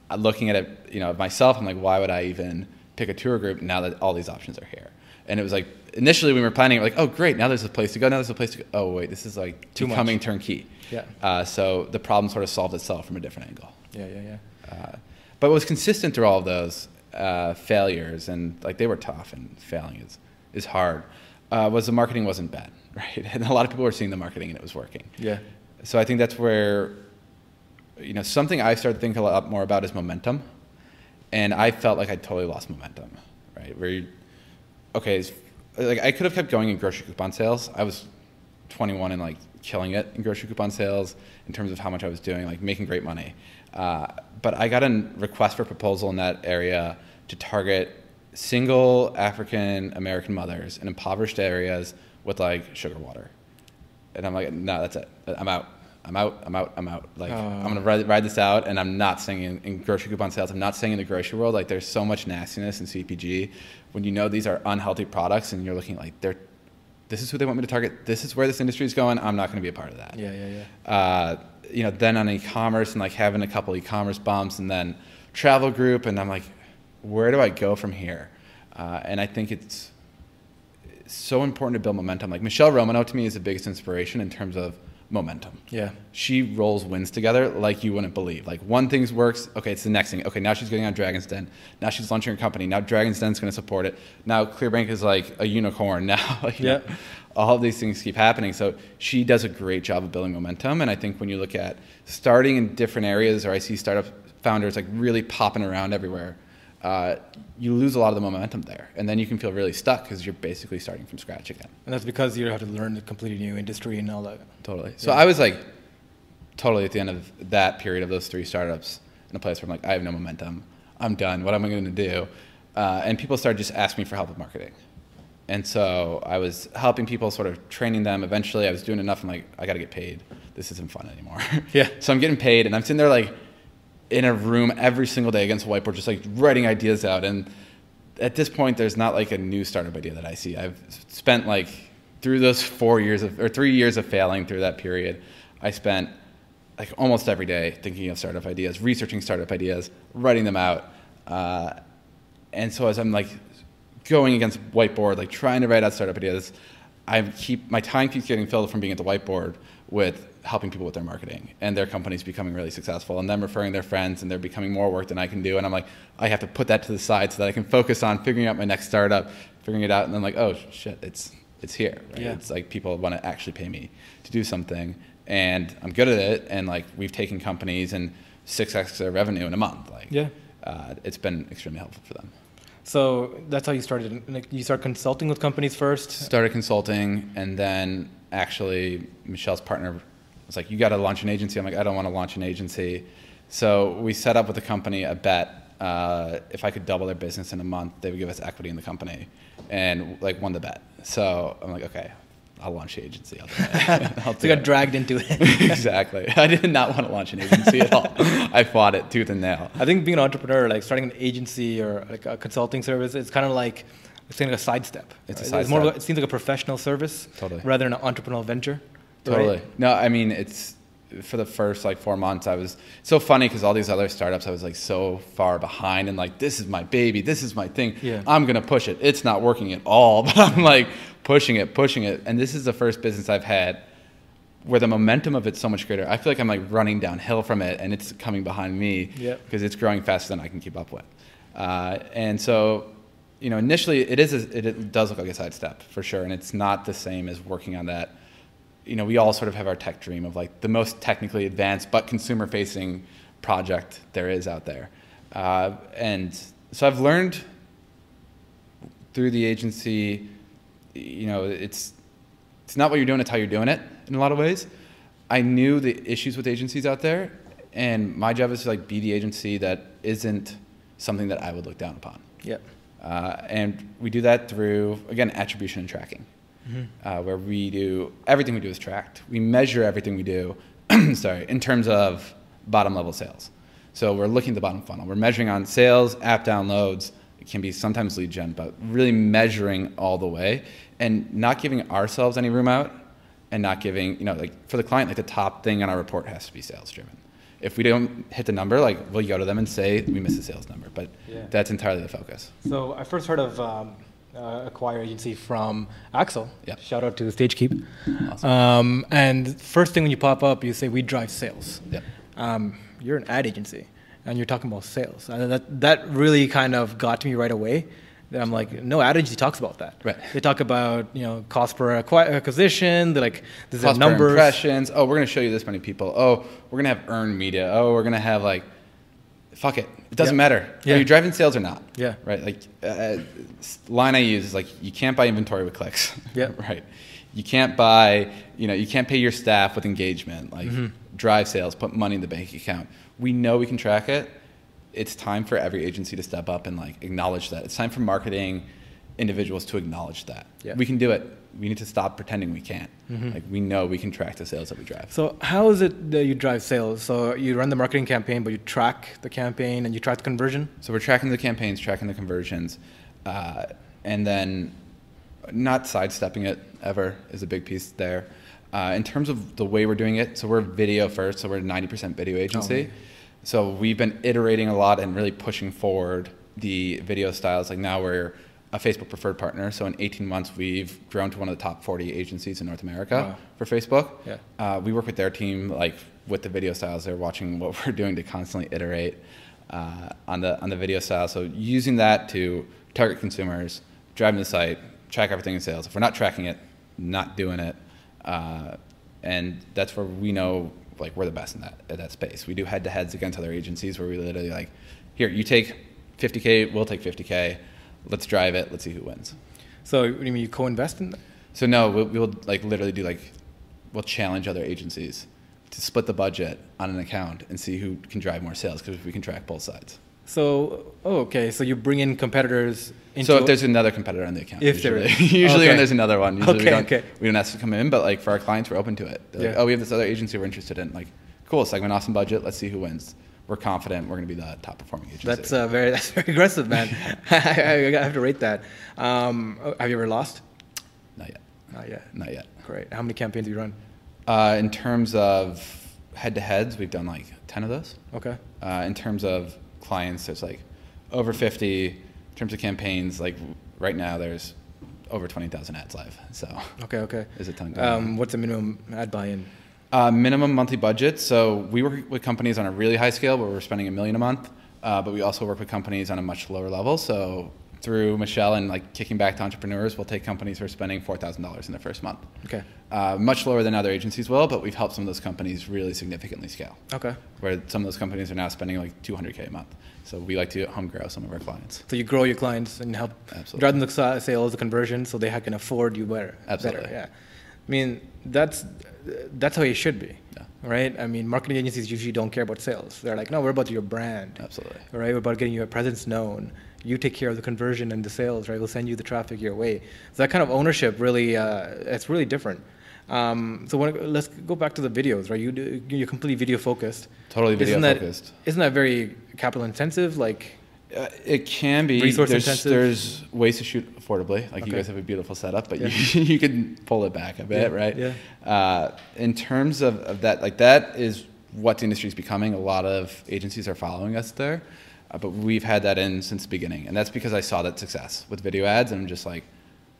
uh, looking at it, you know, myself, I'm like, why would I even pick a tour group now that all these options are here? And it was like initially when we were planning, like, oh great, now there's a place to go, now there's a place to go. Oh wait, this is like Too much. turnkey. Yeah. Uh, so the problem sort of solved itself from a different angle. Yeah, yeah, yeah. Uh, but what was consistent through all of those uh, failures, and like they were tough, and failing is is hard, uh, was the marketing wasn't bad, right? And a lot of people were seeing the marketing and it was working. Yeah. So I think that's where, you know, something I started thinking a lot more about is momentum, and I felt like I totally lost momentum, right? Where, you, okay, like I could have kept going in grocery coupon sales. I was 21 and like killing it in grocery coupon sales in terms of how much I was doing, like making great money. Uh, but I got a request for proposal in that area to target single African American mothers in impoverished areas with like sugar water. And I'm like, no, that's it. I'm out. I'm out. I'm out. I'm out. Like, I'm gonna ride, ride this out, and I'm not staying in, in grocery coupon sales. I'm not staying in the grocery world. Like, there's so much nastiness in CPG when you know these are unhealthy products, and you're looking like they're, this is who they want me to target. This is where this industry is going. I'm not gonna be a part of that Yeah, yeah, yeah. uh, you know, then on e-commerce and like having a couple e-commerce bumps and then travel group and I'm like, where do I go from here? Uh, and I think it's it's so important to build momentum. Like Michelle Romanow to me is the biggest inspiration in terms of momentum. Yeah. She rolls wins together like you wouldn't believe. Like one thing works, okay, it's the next thing. Okay, now she's getting on Dragon's Den. Now she's launching her company. Now Dragon's Den's going to support it. Now Clearbanc is like a unicorn. Now, know, Yeah. all of these things keep happening. So she does a great job of building momentum. And I think when you look at starting in different areas, or I see startup founders like really popping around everywhere, uh, you lose a lot of the momentum there, and then you can feel really stuck because you're basically starting from scratch again. And that's because you have to learn a completely new industry and all that. Totally. So I was like, totally at the end of that period of those three startups in a place where I'm like, I have no momentum. I'm done. What am I going to do? Uh, and people started just asking me for help with marketing. And so I was helping people, sort of training them. Eventually, I was doing enough. I'm like, I got to get paid. This isn't fun anymore. Yeah. so I'm getting paid, and I'm sitting there like in a room every single day against a whiteboard, just like writing ideas out. And at this point, there's not like a new startup idea that I see. I've spent like through those four years of or three years of failing through that period, I spent like almost every day thinking of startup ideas, researching startup ideas, writing them out. Uh, and so as I'm like going against whiteboard, like trying to write out startup ideas, I keep my time keeps getting filled from being at the whiteboard with helping people with their marketing and their companies becoming really successful and them referring their friends and they're becoming more work than I can do. And I'm like, I have to put that to the side so that I can focus on figuring out my next startup, figuring it out, and then like, oh shit, it's it's here. Right? Yeah. It's like people want to actually pay me to do something, and I'm good at it. And like we've taken companies and six x their revenue in a month. Like Yeah. uh, it's been extremely helpful for them. So that's how you started. Like you start consulting with companies first. Started consulting, and then actually Michelle's partner was like, "You got to launch an agency." I'm like, "I don't want to launch an agency." So we set up with the company a bet. Uh, if I could double their business in a month, they would give us equity in the company, and like won the bet. So I'm like, okay, I'll launch the agency. I'll. I'll So got it. dragged into it. exactly. I did not want to launch an agency at all. I fought it tooth and nail. I think being an entrepreneur, like starting an agency or like a consulting service, it's kind of like it's kind of like a sidestep. It's a right? sidestep. more. Of a, it seems like a professional service Totally. rather than an entrepreneurial venture. Right? Totally. No, I mean it's for the first like four months. I was so funny because all these other startups, I was like so far behind, and like this is my baby, this is my thing. Yeah. I'm gonna push it. It's not working at all, but I'm like pushing it, pushing it, and this is the first business I've had where the momentum of it's so much greater. I feel like I'm like running downhill from it, and it's coming behind me Yep. because it's growing faster than I can keep up with. Uh, and so, you know, initially it is a, it, it does look like a sidestep for sure, and it's not the same as working on that. You know, we all sort of have our tech dream of like the most technically advanced but consumer-facing project there is out there, uh, and so I've learned through the agency, you know, it's it's not what you're doing; it's how you're doing it. In a lot of ways, I knew the issues with agencies out there, and my job is to like be the agency that isn't something that I would look down upon. Yep. Uh, and we do that through again attribution and tracking, uh, where we do everything we do is tracked. We measure everything we do, sorry, in terms of bottom level sales. So we're looking at the bottom funnel. We're measuring on sales, app downloads. It can be sometimes lead gen, but really measuring all the way and not giving ourselves any room out, and not giving you know like for the client like the top thing on our report has to be sales driven. If we don't hit the number, like we'll go to them and say we missed the sales number, but Yeah. that's entirely the focus. So I first heard of um, uh, Acquire Agency from Axel. Yep. Shout out to StageKeep. Awesome. Um, and first thing when you pop up, you say we drive sales. Yep. Um, you're an ad agency, and you're talking about sales. And that that really kind of got to me right away. That I'm like, no ad agency talks about that. Right. They talk about you know cost per acquisition. They're like, there's a cost per numbers. impressions. Oh, we're gonna show you this many people. Oh, we're gonna have earned media. Oh, we're gonna have like, fuck it. It doesn't Yeah. matter. Yeah. Are you driving sales or not? Yeah. Right. Like, uh, line I use is like, you can't buy inventory with clicks. Yeah. right. You can't buy. You know, you can't pay your staff with engagement. Like, Mm-hmm. drive sales, put money in the bank account. We know we can track it. It's time for every agency to step up and like acknowledge that. It's time for marketing individuals to acknowledge that. Yeah. We can do it. We need to stop pretending we can't. Like we know we can track the sales that we drive. So how is it that you drive sales? So you run the marketing campaign, but you track the campaign and you track the conversion. So we're tracking the campaigns, tracking the conversions, uh, and then not sidestepping it ever is a big piece there. Uh, in terms of the way we're doing it, so we're video first, so we're a 90% video agency. yeah. So we've been iterating a lot and really pushing forward the video styles. Like now we're a Facebook preferred partner. So in 18 months, we've grown to one of the top 40 agencies in North America Wow. for Facebook. Yeah. Uh, we work with their team, like with the video styles. They're watching what we're doing to constantly iterate uh, on the on the video style. So using that to target consumers, driving the site, track everything in sales. If we're not tracking it, not doing it, uh, and that's where we know like we're the best in that at that space. We do head to heads against other agencies where we literally like, here you take 50k, we'll take 50k. Let's drive it. Let's see who wins. So what do you mean you co-invest in that? So no, we'll, we'll like literally do like we'll challenge other agencies to split the budget on an account and see who can drive more sales because we can track both sides. So oh, okay, so you bring in competitors into so if there's another competitor on the account, If there usually, is. usually Okay. when there's another one, usually Okay, we don't okay. we don't ask to come in, but like for our clients, we're open to it. They're like, Yeah. oh, we have this other agency we're interested in. Like, cool, segment awesome budget. Let's see who wins. We're confident we're going to be the top performing agency. that's uh, very that's very aggressive, man. I, I have to rate that. Um, oh, have you ever lost? not yet, Not yet. not yet. Great. How many campaigns do you run? Uh, in terms of head to heads, we've done like ten of those. Okay. Uh, in terms of clients, there's like over 50. In terms of campaigns, like right now, there's over 20,000 ads live. So Okay. Okay. Is a ton. Um, what's the minimum ad buy-in? Uh, minimum monthly budget. So we work with companies on a really high scale where we're spending a million a month, uh, but we also work with companies on a much lower level. So through Michelle and like kicking back to entrepreneurs, we'll take companies who are spending $4,000 in their first month. Okay. Uh, much lower than other agencies will, but we've helped some of those companies really significantly scale. Okay. Where some of those companies are now spending like 200k a month. So we like to home grow some of our clients. So you grow your clients and help Absolutely. drive them the sales, the conversion, so they can afford you better. Absolutely. Better, yeah. I mean, that's that's how it should be, Yeah. right? I mean, marketing agencies usually don't care about sales. They're like, no, we're about your brand, Absolutely. right? We're about getting your presence known. You take care of the conversion and the sales, right? We'll send you the traffic your way. So that kind of ownership really, uh, it's really different. Um, so when, let's go back to the videos, right? You do, you're completely video focused. Totally video isn't that, focused. Isn't that very capital intensive? Like, Uh, it can be. Resource there's, intensive? there's ways to shoot affordably. Like you guys have a beautiful setup, but Yeah. you, you can pull it back a bit, Yeah, right? yeah. Uh, in terms of, of that, like that is what the industry is becoming. A lot of agencies are following us there, uh, but we've had that in since the beginning, and that's because I saw that success with video ads, and I'm just like,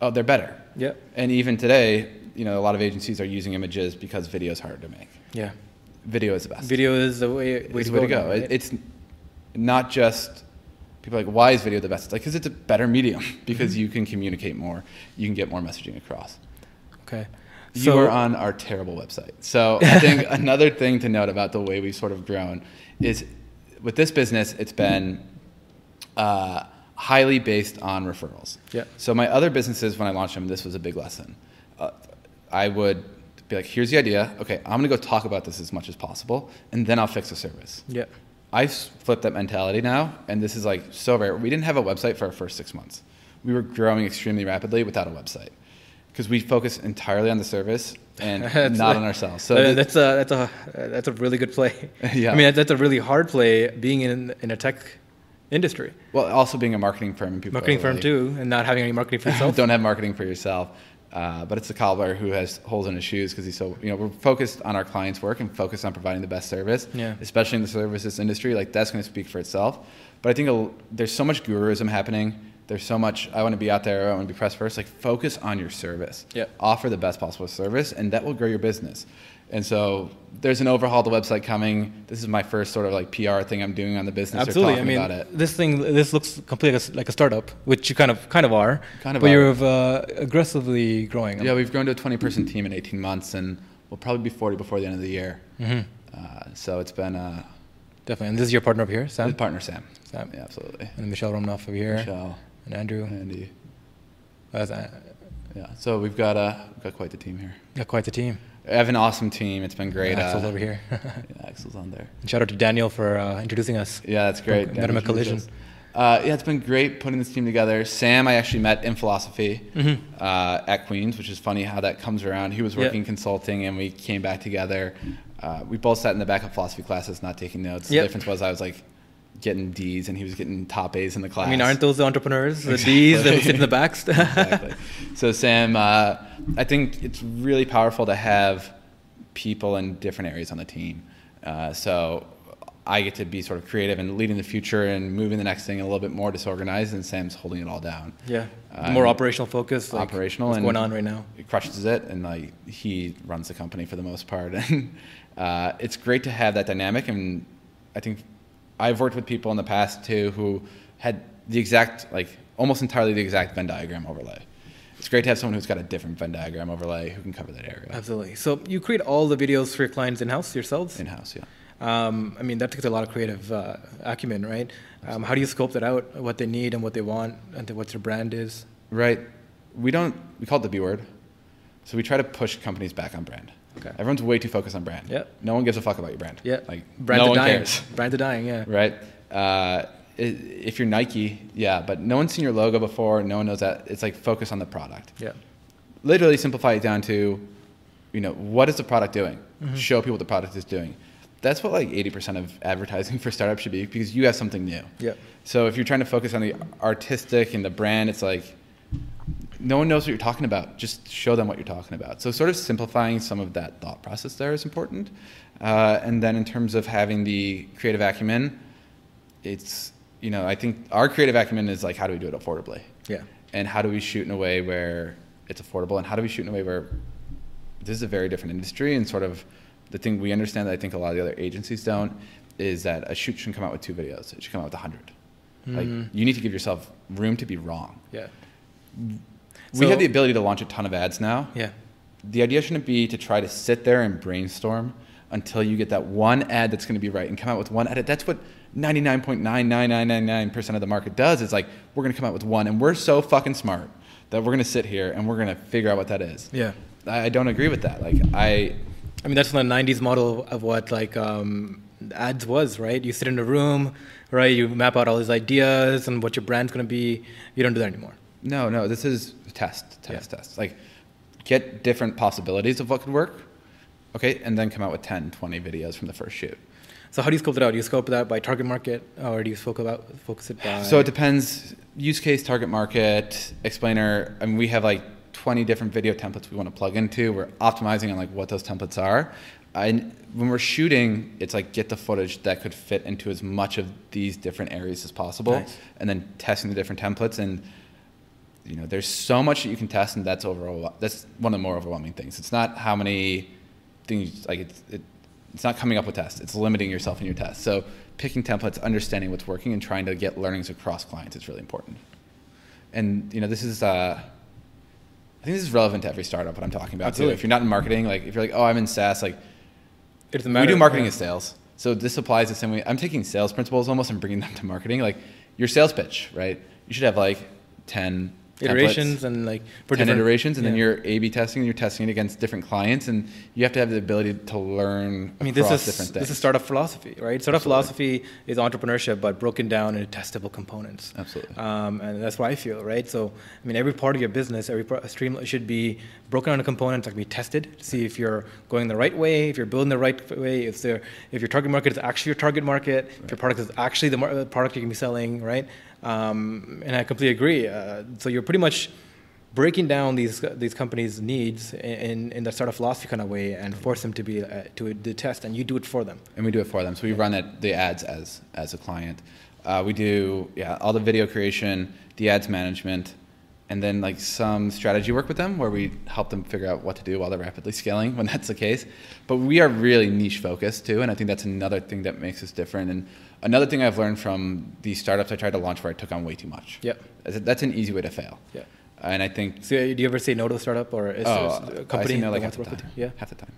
oh, they're better. yeah. And even today, you know, a lot of agencies are using images because video is harder to make. Yeah. Video is the best. Video is the way, way it's to the way to go. go. It- right? It's not just people are like, why is video the best? It's like, because it's a better medium because Mm-hmm. you can communicate more, you can get more messaging across. okay. you are on our terrible website. So I think another thing to note about the way we've sort of grown is with this business, it's been uh, highly based on referrals. Yeah. So my other businesses, when I launched them, this was a big lesson. Uh, I would be like, here's the idea. Okay, I'm gonna go talk about this as much as possible, and then I'll fix the service. yeah. I flipped that mentality now, and this is like so rare. We didn't have a website for our first six months. We were growing extremely rapidly without a website because we focused entirely on the service and not like- on ourselves. So Uh, that's a that's a that's a really good play. Yeah. I mean, that's a really hard play being in in a tech industry, well, also being a marketing firm and people marketing firm like, too, and not having any marketing for yourself. don't have marketing for yourself. Uh, but it's the cobbler who has holes in his shoes because he's so you know we're focused on our clients' work and focused on providing the best service. Yeah. Especially in the services industry, like that's going to speak for itself. But I think there's so much guruism happening. There's so much. I want to be out there. I want to be press first. Like focus on your service. Yeah. Offer the best possible service, and that will grow your business. And so there's an overhaul of the website coming. This is my first sort of like PR thing I'm doing on the business. Absolutely. I mean, about it. this thing this looks completely like a, like a startup, which you kind of kind of are. Kind of but are. you're uh, aggressively growing. Yeah, we've grown to a 20 person team in 18 months, and we'll probably be 40 before the end of the year. hmm Uh, so it's been uh, Definitely. And this is your partner over here, Sam. partner Sam. Sam. Yeah, absolutely. And Michelle Romanow over here, Michelle, and Andrew. Andy. Uh, Yeah, so we've got uh, got quite the team here. got quite the team. I have an awesome team. It's been great. Axel's uh, over here. Yeah, Axel's on there. And shout out to Daniel for uh, introducing us. Yeah, that's great. Met him at Collision. Uh, yeah, it's been great putting this team together. Sam, I actually met in philosophy Mhm. uh, at Queens, which is funny how that comes around. He was working consulting, and we came back together. Uh, we both sat in the back of philosophy classes, not taking notes. Yep. The difference was I was like getting D's, and he was getting top A's in the class. I mean, aren't those the entrepreneurs, the Exactly. D's that sit in the backs? exactly. So Sam, uh, I think it's really powerful to have people in different areas on the team. Uh, so I get to be sort of creative and leading the future and moving the next thing a little bit more disorganized, and Sam's holding it all down. yeah. Uh, More operational focus. Like operational What's and- going on right now? He crushes it, and like he runs the company for the most part. And uh, it's great to have that dynamic. And I think I've worked with people in the past too who had the exact, like almost entirely the exact Venn diagram overlay. It's great to have someone who's got a different Venn diagram overlay who can cover that area Absolutely. So you create all the videos for your clients in house yourselves? in house. Yeah. Um, I mean, that takes a lot of creative uh, acumen, right? Um, how do you scope that out, what they need and what they want, and what their brand is? Right. We don't. We call it the B word. So we try to push companies back on brand. Okay. Everyone's way too focused on brand. Yeah. No one gives a fuck about your brand. Yeah. Like Brand no to one dying. cares. Brand to dying, yeah. right? Uh, if you're Nike, yeah, but no one's seen your logo before. No one knows that. It's like focus on the product. Yeah. Literally simplify it down to, you know, what is the product doing? Mm-hmm. Show people what the product is doing. That's what like 80% of advertising for startups should be because you have something new. Yeah. So if you're trying to focus on the artistic and the brand, it's like no one knows what you're talking about. Just show them what you're talking about. So sort of simplifying some of that thought process there is important. Uh, and then in terms of having the creative acumen, it's you know I think our creative acumen is like how do we do it affordably, Yeah. and how do we shoot in a way where it's affordable, and how do we shoot in a way where this is a very different industry, and sort of the thing we understand that I think a lot of the other agencies don't is that a shoot shouldn't come out with two videos; it should come out with a hundred. Like Mhm. you need to give yourself room to be wrong. Yeah. We have the ability to launch a ton of ads now. Yeah. The idea shouldn't be to try to sit there and brainstorm until you get that one ad that's going to be right and come out with one edit. That's what 99.99999% of the market does. Is like we're going to come out with one, and we're so fucking smart that we're going to sit here and we're going to figure out what that is. Yeah. I, I don't agree with that. Like I, I mean, that's the '90s model of what like um, ads was, right? You sit in a room, right? You map out all these ideas and what your brand's going to be. You don't do that anymore. no, no. This is test, test, Yeah. test. Like get different possibilities of what could work. Okay, and then come out with 10, 20 videos from the first shoot. So how do you scope that out? Do you scope that by target market, uh, or do you focus about focus it by? So it depends. Use case, target market, explainer. I mean, we have like 20 different video templates we want to plug into. We're optimizing on like what those templates are. And when we're shooting, it's like get the footage that could fit into as much of these different areas as possible, Nice. and then testing the different templates. And you know, there's so much that you can test, and that's overall that's one of the more overwhelming things. It's not how many things like it's it, it's not coming up with tests. It's limiting yourself in your tests. So picking templates, understanding what's working, and trying to get learnings across clients is really important. And you know, this is. Uh, I think this is relevant to every startup. What I'm talking about Absolutely. too. If you're not in marketing, like if you're like, oh, I'm in SaaS, like It doesn't we do marketing yeah. as sales. So this applies the same way. I'm taking sales principles almost and bringing them to marketing. Like your sales pitch, right? You should have like 10 iterations templates, and like for 10 different- iterations, and then you're A/B testing. and You're testing it against different clients, and you have to have the ability to learn I mean, this is different things. this is startup philosophy, right? Startup philosophy is entrepreneurship, but broken down into testable components. Absolutely. Um, and that's what I feel, right? So, I mean, every part of your business, every part, stream should be broken down into components that can be tested to see if you're going the right way, if you're building the right way, if if your target market is actually your target market, if your product is actually the, mar- the product you can be selling, right? Um, and I completely agree. Uh, so you're pretty much breaking down these these companies' needs in in the of philosophy kind of way and force them to be uh, to the test, and you do it for them. and we do it for them. So we run it, the ads as as a client. Uh, we do yeah all the video creation, the ads management, and then like some strategy work with them where we help them figure out what to do while they're rapidly scaling when that's the case. But we are really niche focused too, and I think that's another thing that makes us different. And another thing I've learned from these startups I tried to launch where I took on way too much. Yep. That's, an easy way to fail. Yeah. And I think So, do you ever say no to a startup or is oh, a I company say no like half the time. Yeah. half the time.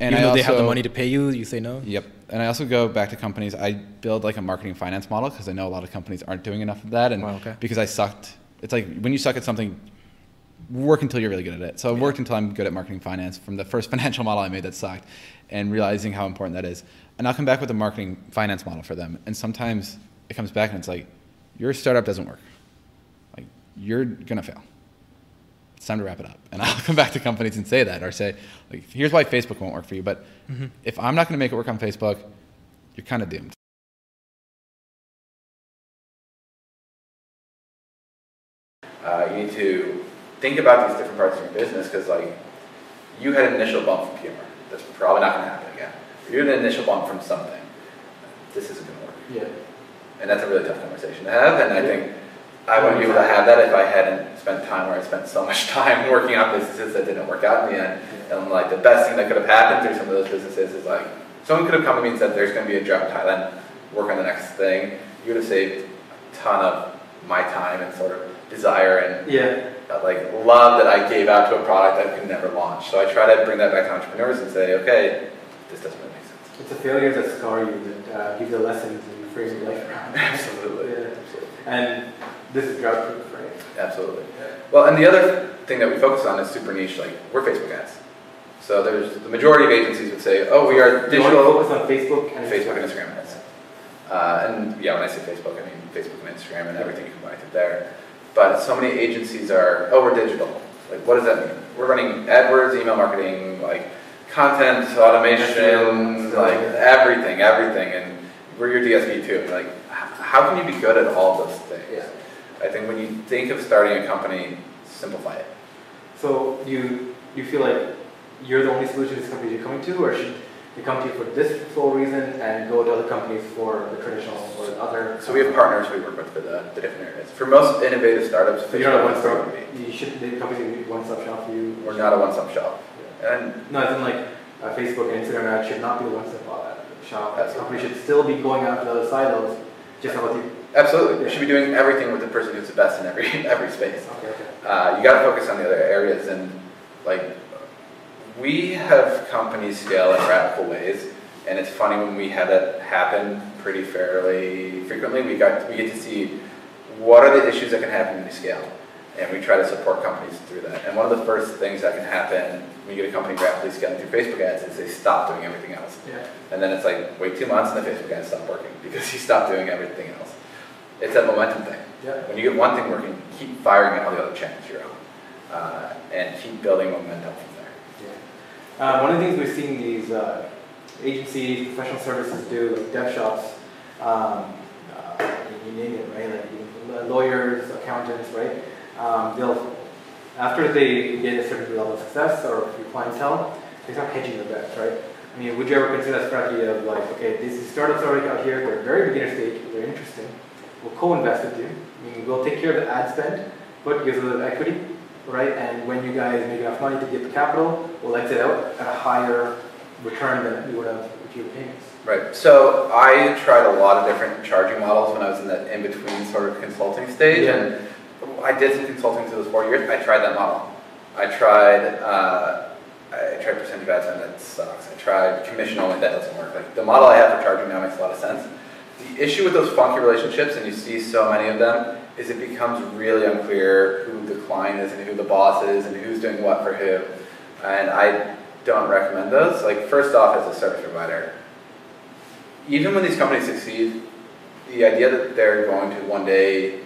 And Even I though they have the money to pay you, you say no. Yep. And I also go back to companies. I build like a marketing finance model because I know a lot of companies aren't doing enough of that. And Wow, okay. because I sucked, it's like when you suck at something, work until you're really good at it. So I worked until I'm good at marketing finance from the first financial model I made that sucked and realizing how important that is. And I'll come back with a marketing finance model for them. And sometimes it comes back and it's like, your startup doesn't work. Like, you're going to fail it's time to wrap it up. And I'll come back to companies and say that, or say, like, here's why Facebook won't work for you. But if I'm not going to make it work on Facebook, you're kind of doomed. Uh, you need to think about these different parts of your business because, like, you had an initial bump from PR. That's probably not going to happen again. You had an initial bump from something. This isn't going to work. Yeah. And that's a really tough conversation to have. And I think I wouldn't be able to have that if I hadn't spent time where I spent so much time working on businesses that didn't work out in the end. And like the best thing that could have happened through some of those businesses is like someone could have come to me and said, "There's going to be a job in Thailand. Work on the next thing." You would have saved a ton of my time and sort of desire and Yeah. uh, like love that I gave out to a product that could never launch. So I try to bring that back to entrepreneurs and say, "Okay, this doesn't really make sense." It's the failures that scar you, that uh, give you lessons and you frame your life around. Absolutely. Yeah. Absolutely. And this is drought proof, right? Absolutely. Well, and the other thing that we focus on is super niche. Like we're Facebook ads. So there's the majority of agencies would say, "Oh, we are Do you digital." focus on Facebook and Facebook and Instagram ads. Uh, and yeah, when I say Facebook, I mean Facebook and Instagram and everything you combine it there. But so many agencies are, "Oh, we're digital." Like, what does that mean? We're running AdWords, email marketing, like content automation, like everything, everything, and we're your DSP too. Like, how can you be good at all those things? Yeah. I think when you think of starting a company, simplify it. So do you, you feel like you're the only solution these companies are coming to, or should they come to you for this sole reason and go to other companies for the traditional or the other? So we have partners we work with for the, the different areas. For most innovative startups, So you're not a one-stop. You should. The companies need one-stop shop for you. be. We're not a one-stop shop. And No, as in like uh, Facebook and Instagram ads should not be the one-stop uh, shop. That company should still be going after the other silos, just how you. absolutely, we should be doing everything with the person who's the best in every every space. Okay, okay. Uh, you got to focus on the other areas, and like we have companies scale in radical ways, and it's funny when we have that happen pretty fairly frequently. We got we get to see what are the issues that can happen when you scale, and we try to support companies through that. And one of the first things that can happen when you get a company rapidly scaling through Facebook ads is they stop doing everything else. Yeah. And then it's like, wait two months and the Facebook ads stop working because you stop doing everything else. It's that momentum thing. Yeah. When you get one thing working, keep firing at all the other channels you're on. Uh, and keep building momentum from there. Yeah. Uh, one of the things we've seen these uh, agencies, professional services do, like dev shops, um, uh, you name it, right? Like lawyers, accountants, right? Um, they'll, after they get a certain level of success or your clientele, they start hedging their bets, right? I mean, would you ever consider that strategy of like, okay, these startups already out here, they're very beginner stage, but they're interesting. We'll co-invest with you. I mean, we'll take care of the ad spend, put gives us equity, right? And when you guys make enough money to get the capital, we'll exit out at a higher return than we would have with your payments. Right. So I tried a lot of different charging models when I was in that in between sort of consulting stage, Yeah. and I did some consulting through those four years. I tried that model. I tried. Uh, I tried percentage of ad spend. That sucks. I tried commission only. That doesn't work. Like the model I have for charging now makes a lot of sense. The issue with those funky relationships, and you see so many of them, is it becomes really unclear who the client is and who the boss is and who's doing what for who. And I don't recommend those. Like first off, as a service provider, even when these companies succeed, the idea that they're going to one day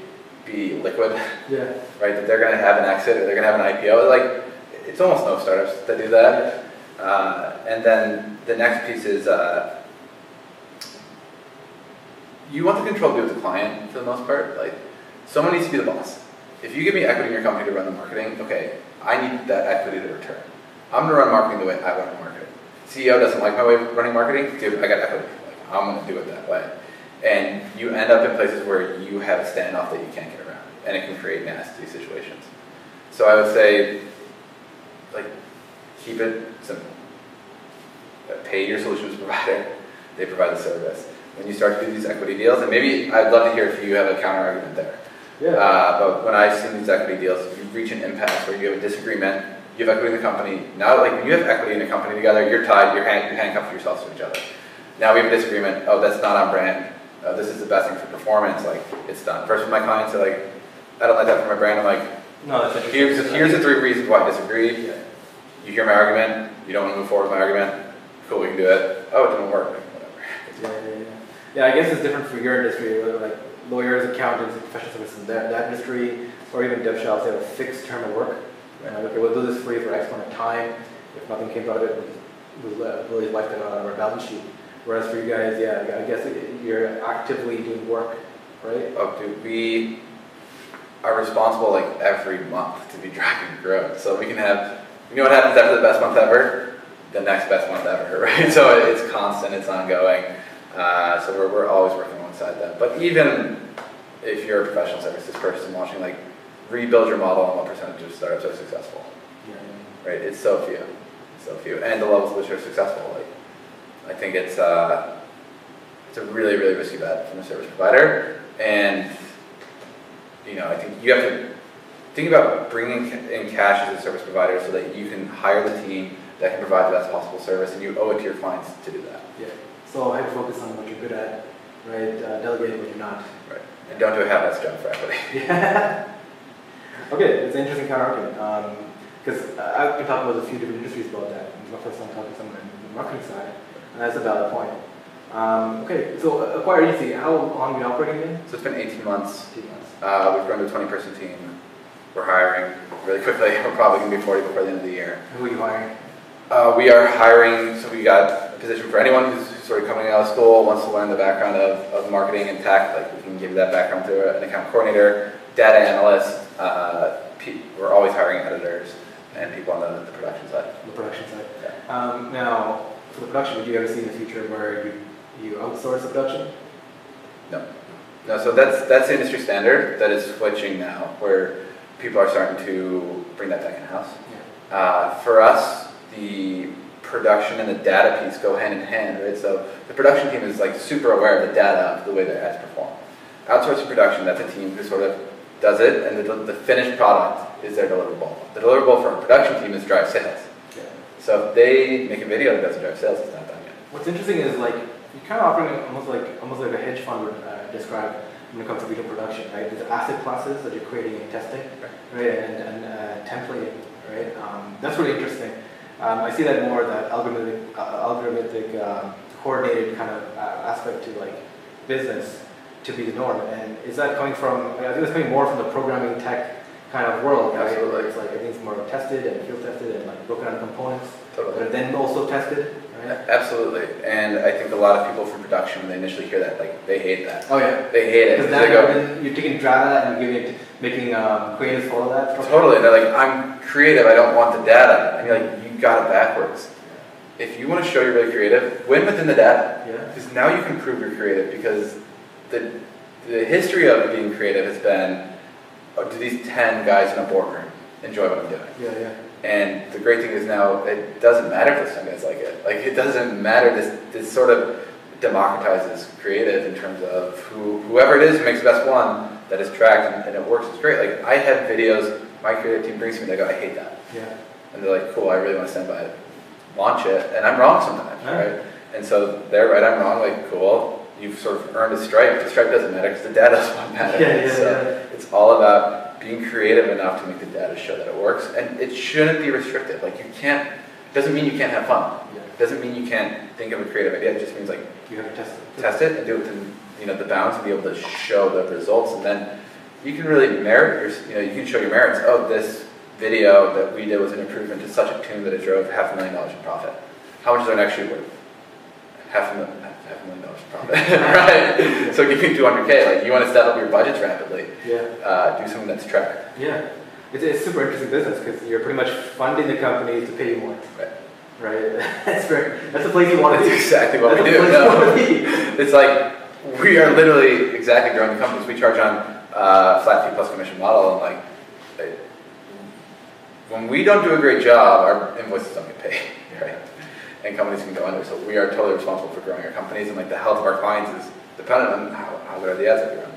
be liquid, Yeah. right? That they're going to have an exit or they're going to have an IPO, like it's almost no startups that do that. Uh, and then the next piece is uh, you want the control to be with the client for the most part. Like someone needs to be the boss. If you give me equity in your company to run the marketing, okay, I need that equity to return. I'm gonna run marketing the way I run marketing. CEO doesn't like my way of running marketing, dude, I got equity. Like, I'm gonna do it that way. And you end up in places where you have a standoff that you can't get around, and it can create nasty situations. So I would say, like, keep it simple. Uh, Pay your solutions provider; they provide the service. When you start to do these equity deals, and maybe I'd love to hear if you have a counter argument there. Yeah. Uh, but when I've seen these equity deals, you reach an impasse where you have a disagreement, you have equity in the company. Now, like when you have equity in a company together, you're tied, you're, hand, you're handcuffed yourselves to each other. Now we have a disagreement. Oh, that's not on brand. Oh, this is the best thing for performance. Like it's done. First with my clients, they're like, I don't like that for my brand. I'm like, no, that's here's here's the three reasons why I disagree. Yeah. You hear my argument. You don't want to move forward with my argument. Cool, we can do it. Oh, it didn't work. Like, whatever. Yeah, yeah, yeah. Yeah, I guess it's different for your industry, like lawyers, accountants, and professional services, that, that industry, or even dev shops, they have a fixed term of work. Uh, okay, we'll do this for you for X amount of time. If nothing came out of it, we'll, we'll, uh, we'll out of our balance sheet. Whereas for you guys, yeah, I guess you're actively doing work, right? Up to we are responsible like every month to be driving growth. So we can have, you know what happens after the best month ever? The next best month ever, right? So it's constant, it's ongoing. Uh, so we're, we're always working alongside that. But even if you're a professional services person watching, like, rebuild your model on what percentage of startups are successful, Yeah. right? It's so few, it's so few, and the levels which are successful. Like, I think it's uh, it's a really really risky bet from a service provider, and you know I think you have to think about bringing in cash as a service provider so that you can hire the team that can provide the best possible service, and you owe it to your clients to do that, Yeah. So I focus on what you're good at, right? Uh, delegating what you're not. right? And don't do a half-ass job for equity. Yeah. okay, it's an interesting counter argument. Because I've been talking with a few different industries about that. It's my first time talking to someone on the marketing side, and that's a valid point. Um, okay, so uh, Acquire Agency, how long have you been operating in? So it's been 18 months. Eight months. Uh, we've grown to a 20-person team. We're hiring really quickly. We're probably going to be 40 before the end of the year. Who are you hiring? Uh, we are hiring, so we got a position for anyone who's sort of coming out of school, wants to learn the background of, of marketing and tech, like we can give you that background through an account coordinator, data analyst, uh, pe- we're always hiring editors and people on the, the production side. The production side. Um, now, for the production, would you ever see in the future where you, you outsource the production? No. No, so that's, that's the industry standard that is switching now, where people are starting to bring that back in-house. Yeah. Uh, for us, the production and the data piece go hand in hand, right? So the production team is like super aware of the data of the way their ads perform. Outsourcing production, that's a team who sort of does it, and the, the finished product is their deliverable. The deliverable for a production team is drive sales. So if they make a video that doesn't drive sales, it's not done yet. What's interesting is like you're kind of operating almost like almost like a hedge fund would uh, describe when it comes to video production, right? There's asset classes that you're creating and testing, right, and, and uh, templating, right? Um, that's really interesting. Um, I see that more that algorithmic, uh, algorithmic um, coordinated kind of uh, aspect to like business to be the norm. And is that coming from? I think it's coming more from the programming tech kind of world, right? Absolutely. Where it's like everything's more tested and field tested and like broken down components, Totally. but then also tested, right? Absolutely. And I think a lot of people from production, when they initially hear that, like, they hate that. Oh yeah. They hate it. Because now go, you're, taking data and giving it, making um, creatives follow that. Totally. They're like, I'm creative. I don't want the data. And you're like, you got it backwards. If you want to show you're really creative, win within the data. Yeah. Because now you can prove you're creative. Because the the history of being creative has been Oh, do these 10 guys in a boardroom enjoy what I'm doing? Yeah, yeah. And the great thing is now it doesn't matter if some guys like it. Like it doesn't matter. This this sort of democratizes creative in terms of who whoever it is who makes the best one that is tracked and, and it works. It's great. Like I have videos my creative team brings to me. They go, I hate that, Yeah. and they're like, Cool. I really want to stand by it. Launch it, and I'm wrong sometimes, Yeah. right? And so they're right. I'm wrong. Like cool. You've sort of earned a stripe. The stripe doesn't matter because the data is what matters. Yeah, yeah, so yeah. it's all about being creative enough to make the data show that it works, and it shouldn't be restrictive. Like you can't. Doesn't mean you can't have fun. Doesn't mean you can't think of a creative idea. It just means like You have to test it. test it and do it within you know the bounds and be able to show the results, and then you can really merit your. You know, you can show your merits. Oh, this video that we did was an improvement to such a tune that it drove half a million dollars in profit. How much is it actually worth? Half a million, a million dollars profit, right? So give me 200k. Like you want to set up your budgets rapidly. Yeah. Uh, do something that's tracked. Yeah. It's a super interesting business because you're pretty much funding the companies to pay you more. Right. Right. that's very. That's the place you want to be. exactly what That's we do. No. It's like we are literally exactly growing the companies. We charge on uh, flat fee plus commission model, and like when we don't do a great job, our invoices don't get paid, right? And companies can go under. So we are totally responsible for growing our companies, and like the health of our clients is dependent on how, how good are the ads that we run.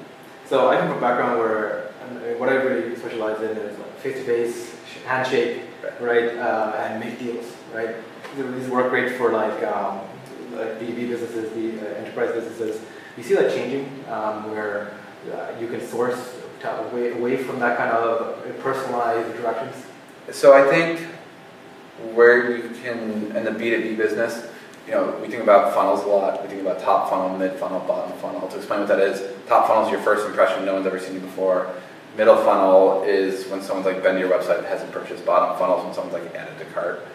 So I come from a background where um, what I really specialize in is like face-to-face handshake, Right. right, uh, and make deals, right. These work great for like um, like B2B businesses, the uh, enterprise businesses. You see that changing um, where uh, you can source away, away from that kind of personalized interactions. So I think where you can, in the B2B business, you know, we think about funnels a lot. We think about top funnel, mid funnel, bottom funnel. To explain what that is, top funnel is your first impression, no one's ever seen you before. Middle funnel is when someone's like been to your website and hasn't purchased. Bottom funnel is when someone's like added to cart.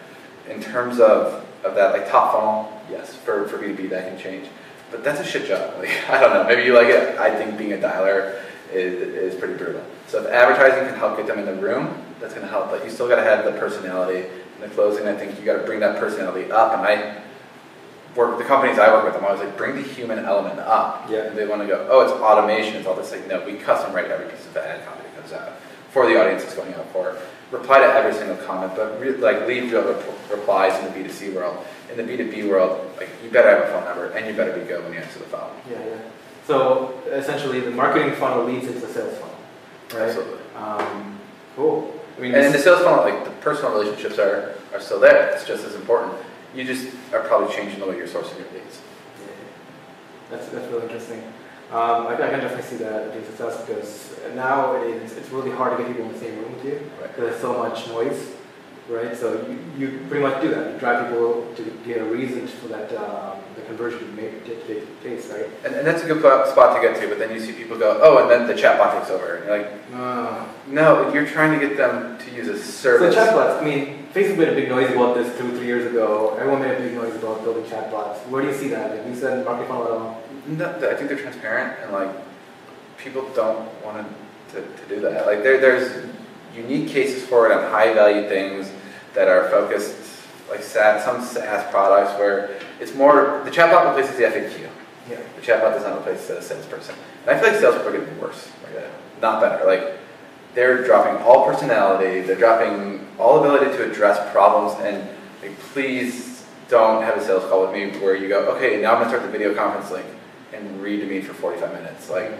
In terms of, of that, like top funnel, yes, for, for B2B that can change. But that's a shit job. Like, I don't know, maybe you like it. I think being a dialer is, is pretty brutal. So if advertising can help get them in the room, that's going to help. But you still got to have the personality in the closing. I think you got to bring that personality up. And I work with the companies I work with. I'm always like, bring the human element up. Yeah. And they want to go, oh, it's automation. It's all this like, no, we custom write every piece of the ad copy that comes out for the audience it's going out for. Reply to every single comment, but re- like leave your rep- replies in the B2C world. In the B2B world, like you better have a phone number and you better be good when you answer the phone. Yeah, yeah. So essentially, the marketing funnel leads into the sales funnel, right? Absolutely. Um, cool. I mean, And in the sales funnel, like the personal relationships are, are still there. It's just as important. You just are probably changing the way you're sourcing your leads. Yeah, That's, that's really interesting. Um, I, I can definitely see that being success because now it is, it's really hard to get people in the same room with you Right. because there's so much noise, right? So you, you pretty much do that. You drive people to get a reason for that um, the conversion to make take take place, right? And, and that's a good spot to get to, but then you see people go, oh, and then the chatbot takes over. And you're like, Uh, no, you're trying to get them to use a so service. chatbots. I mean, Facebook made a big noise about this two, three years ago. Everyone made a big noise about building chatbots. Where do you see that? Like you said, marketing funnel at all? No, I think they're transparent and like people don't want to, to do that. Like there, there's unique cases for it on high value things that are focused, like SaaS, some SaaS products where it's more the chatbot replaces the FAQ. Yeah. The chatbot does not replace the salesperson. And I feel like salespeople are getting worse, like that. not better. Like they're dropping all personality, they're dropping all ability to address problems, and like, please don't have a sales call with me where you go, okay, now I'm gonna start the video conference link and read to me for 45 minutes. Like,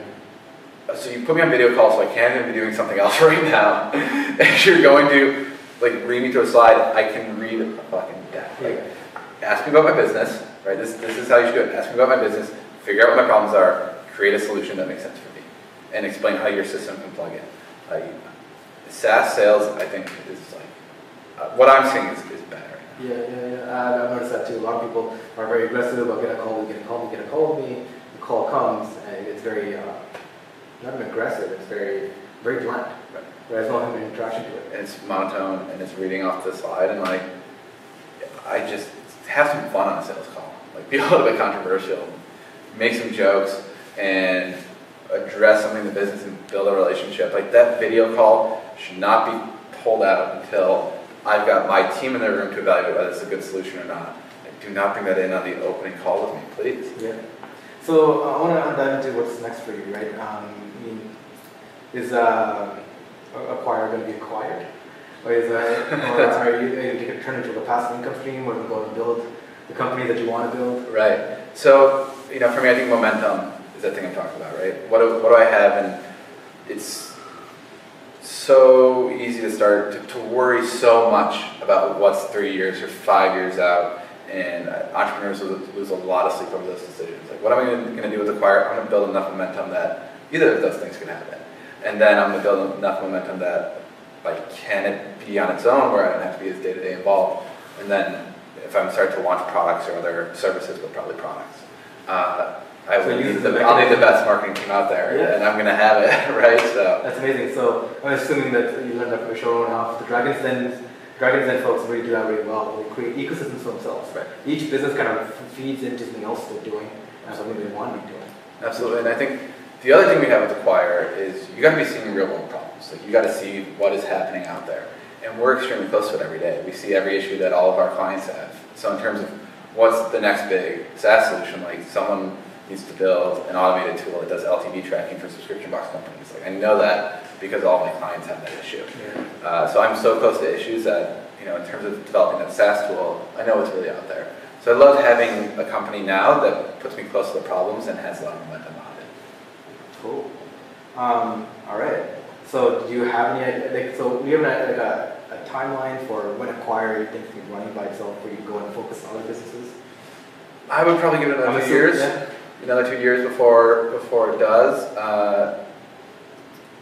so you put me on video call, so I can't even be doing something else right now. if you're going to like read me through a slide, I can read a fucking deck. Like, ask me about my business, right? This, this is how you should do it. Ask me about my business, figure out what my problems are, create a solution that makes sense for me, and explain how your system can plug in. Like, SaaS sales, I think, is like, uh, what I'm seeing is, is better. Yeah, yeah, yeah. I've noticed that too. A lot of people are very aggressive about get a call, get a call, get a call with me. The call comes, and it's very, uh, not even aggressive. It's very, very blunt. Right. There's no human interaction to it. And it's monotone, and it's reading off the slide, and like, I just have some fun on a sales call. Like, be a little bit controversial, make some jokes, and address something in the business and build a relationship. Like that video call should not be pulled out until I've got my team in the room to evaluate whether it's a good solution or not. Like, do not bring that in on the opening call with me, please. Yeah. So I want to dive into what's next for you, right? Um, I mean, is uh, acquire going to be acquired? Or is that, or are you going to turn into a passive income stream, or going to build the company that you want to build? Right. So, you know, for me, I think momentum is that thing I'm talking about, right? What do, what do I have? And it's so easy to start to, to worry so much about what's three years or five years out. And entrepreneurs lose, lose a lot of sleep over those decisions. Like, what am I going to do with the Acquire? I'm going to build enough momentum that either of those things can happen. And then I'm going to build enough momentum that, like, can it be on its own where I don't have to be as day to day involved? And then if I'm starting to launch products or other services, but probably products. Uh, I So will use need the the, I'll need the best marketing team out there, Yeah. and I'm gonna have it, right? So That's amazing. So I'm assuming that you learned that from show off. The Dragons Den, Dragons Den folks really do that really well. They create ecosystems for themselves. Right. Each business kind of feeds into something else they're doing and something they want to be doing. absolutely, and I think the other thing we have with the Acquire is you got to be seeing real world problems. Like you got to see what is happening out there, and we're extremely close to it every day. We see every issue that all of our clients have. So in terms of what's the next big SaaS solution, like someone needs to build an automated tool that does LTV tracking for subscription box companies. Like I know that because all my clients have that issue. Yeah. Uh, so I'm so close to issues that, you know, in terms of developing that SaaS tool, I know it's really out there. So I love having a company now that puts me close to the problems and has a lot of momentum. Cool. Um, all right. So do you have any idea? Like, so we have a, like a, a timeline for when Acquire you think is running by itself, where you can go and focus on other businesses. I would probably give it another two years, yeah. another two years before before it does. Uh,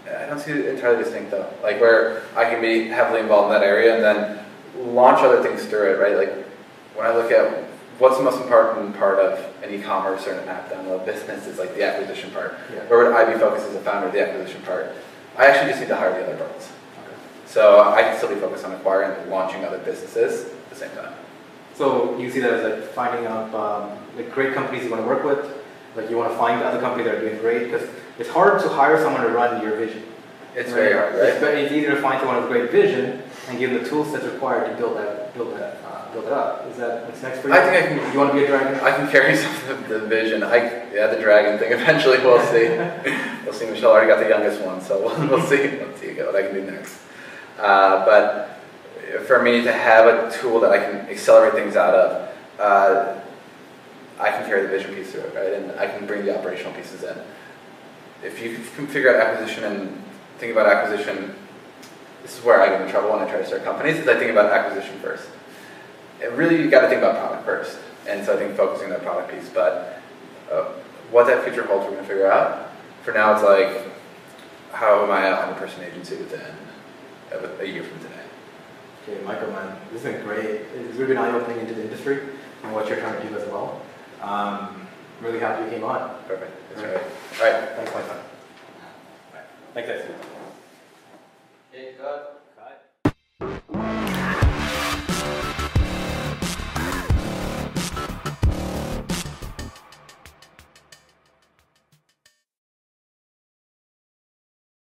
I don't see it entirely distinct though, like where I can be heavily involved in that area and then launch other things through it, right? Like when I look at what's the most important part of an e-commerce or an app download business is like the acquisition part. Yeah. Where would I be focused as a founder, the acquisition part? I actually just need to hire the other parts. Okay. So I can still be focused on acquiring and launching other businesses at the same time. So you see that as like finding out um, like great companies you want to work with, like you want to find other companies that are doing great because it's hard to hire someone to run your vision. It's very hard, right? It's, it's easier to find someone with great vision and give them the tools that's required to build that, build that, build it up. Is that what's next for you? I think I can- You want to be a dragon? I can carry some of the vision. I, yeah, the dragon thing. Eventually, we'll see. we'll see. Michelle already got the youngest one, so we'll, we'll see. Let's see what I can do next. Uh, but for me to have a tool that I can accelerate things out of, uh, I can carry the vision piece through it, right? And I can bring the operational pieces in. If you can figure out acquisition and think about acquisition, this is where I get in trouble when I try to start companies. Is I think about acquisition first. It really, you got to think about product first. And so I think focusing on that product piece. But uh, what that future holds, we're going to figure out. For now, it's like, how am I a 100 person agency within a, a year from today? Okay, Michael, man, this has been great. It's really been eye-opening into the industry and what you're trying to do as well. Um, really happy you came on. Perfect. That's right. All right. Thanks, my friend. Thanks, guys. Okay, good.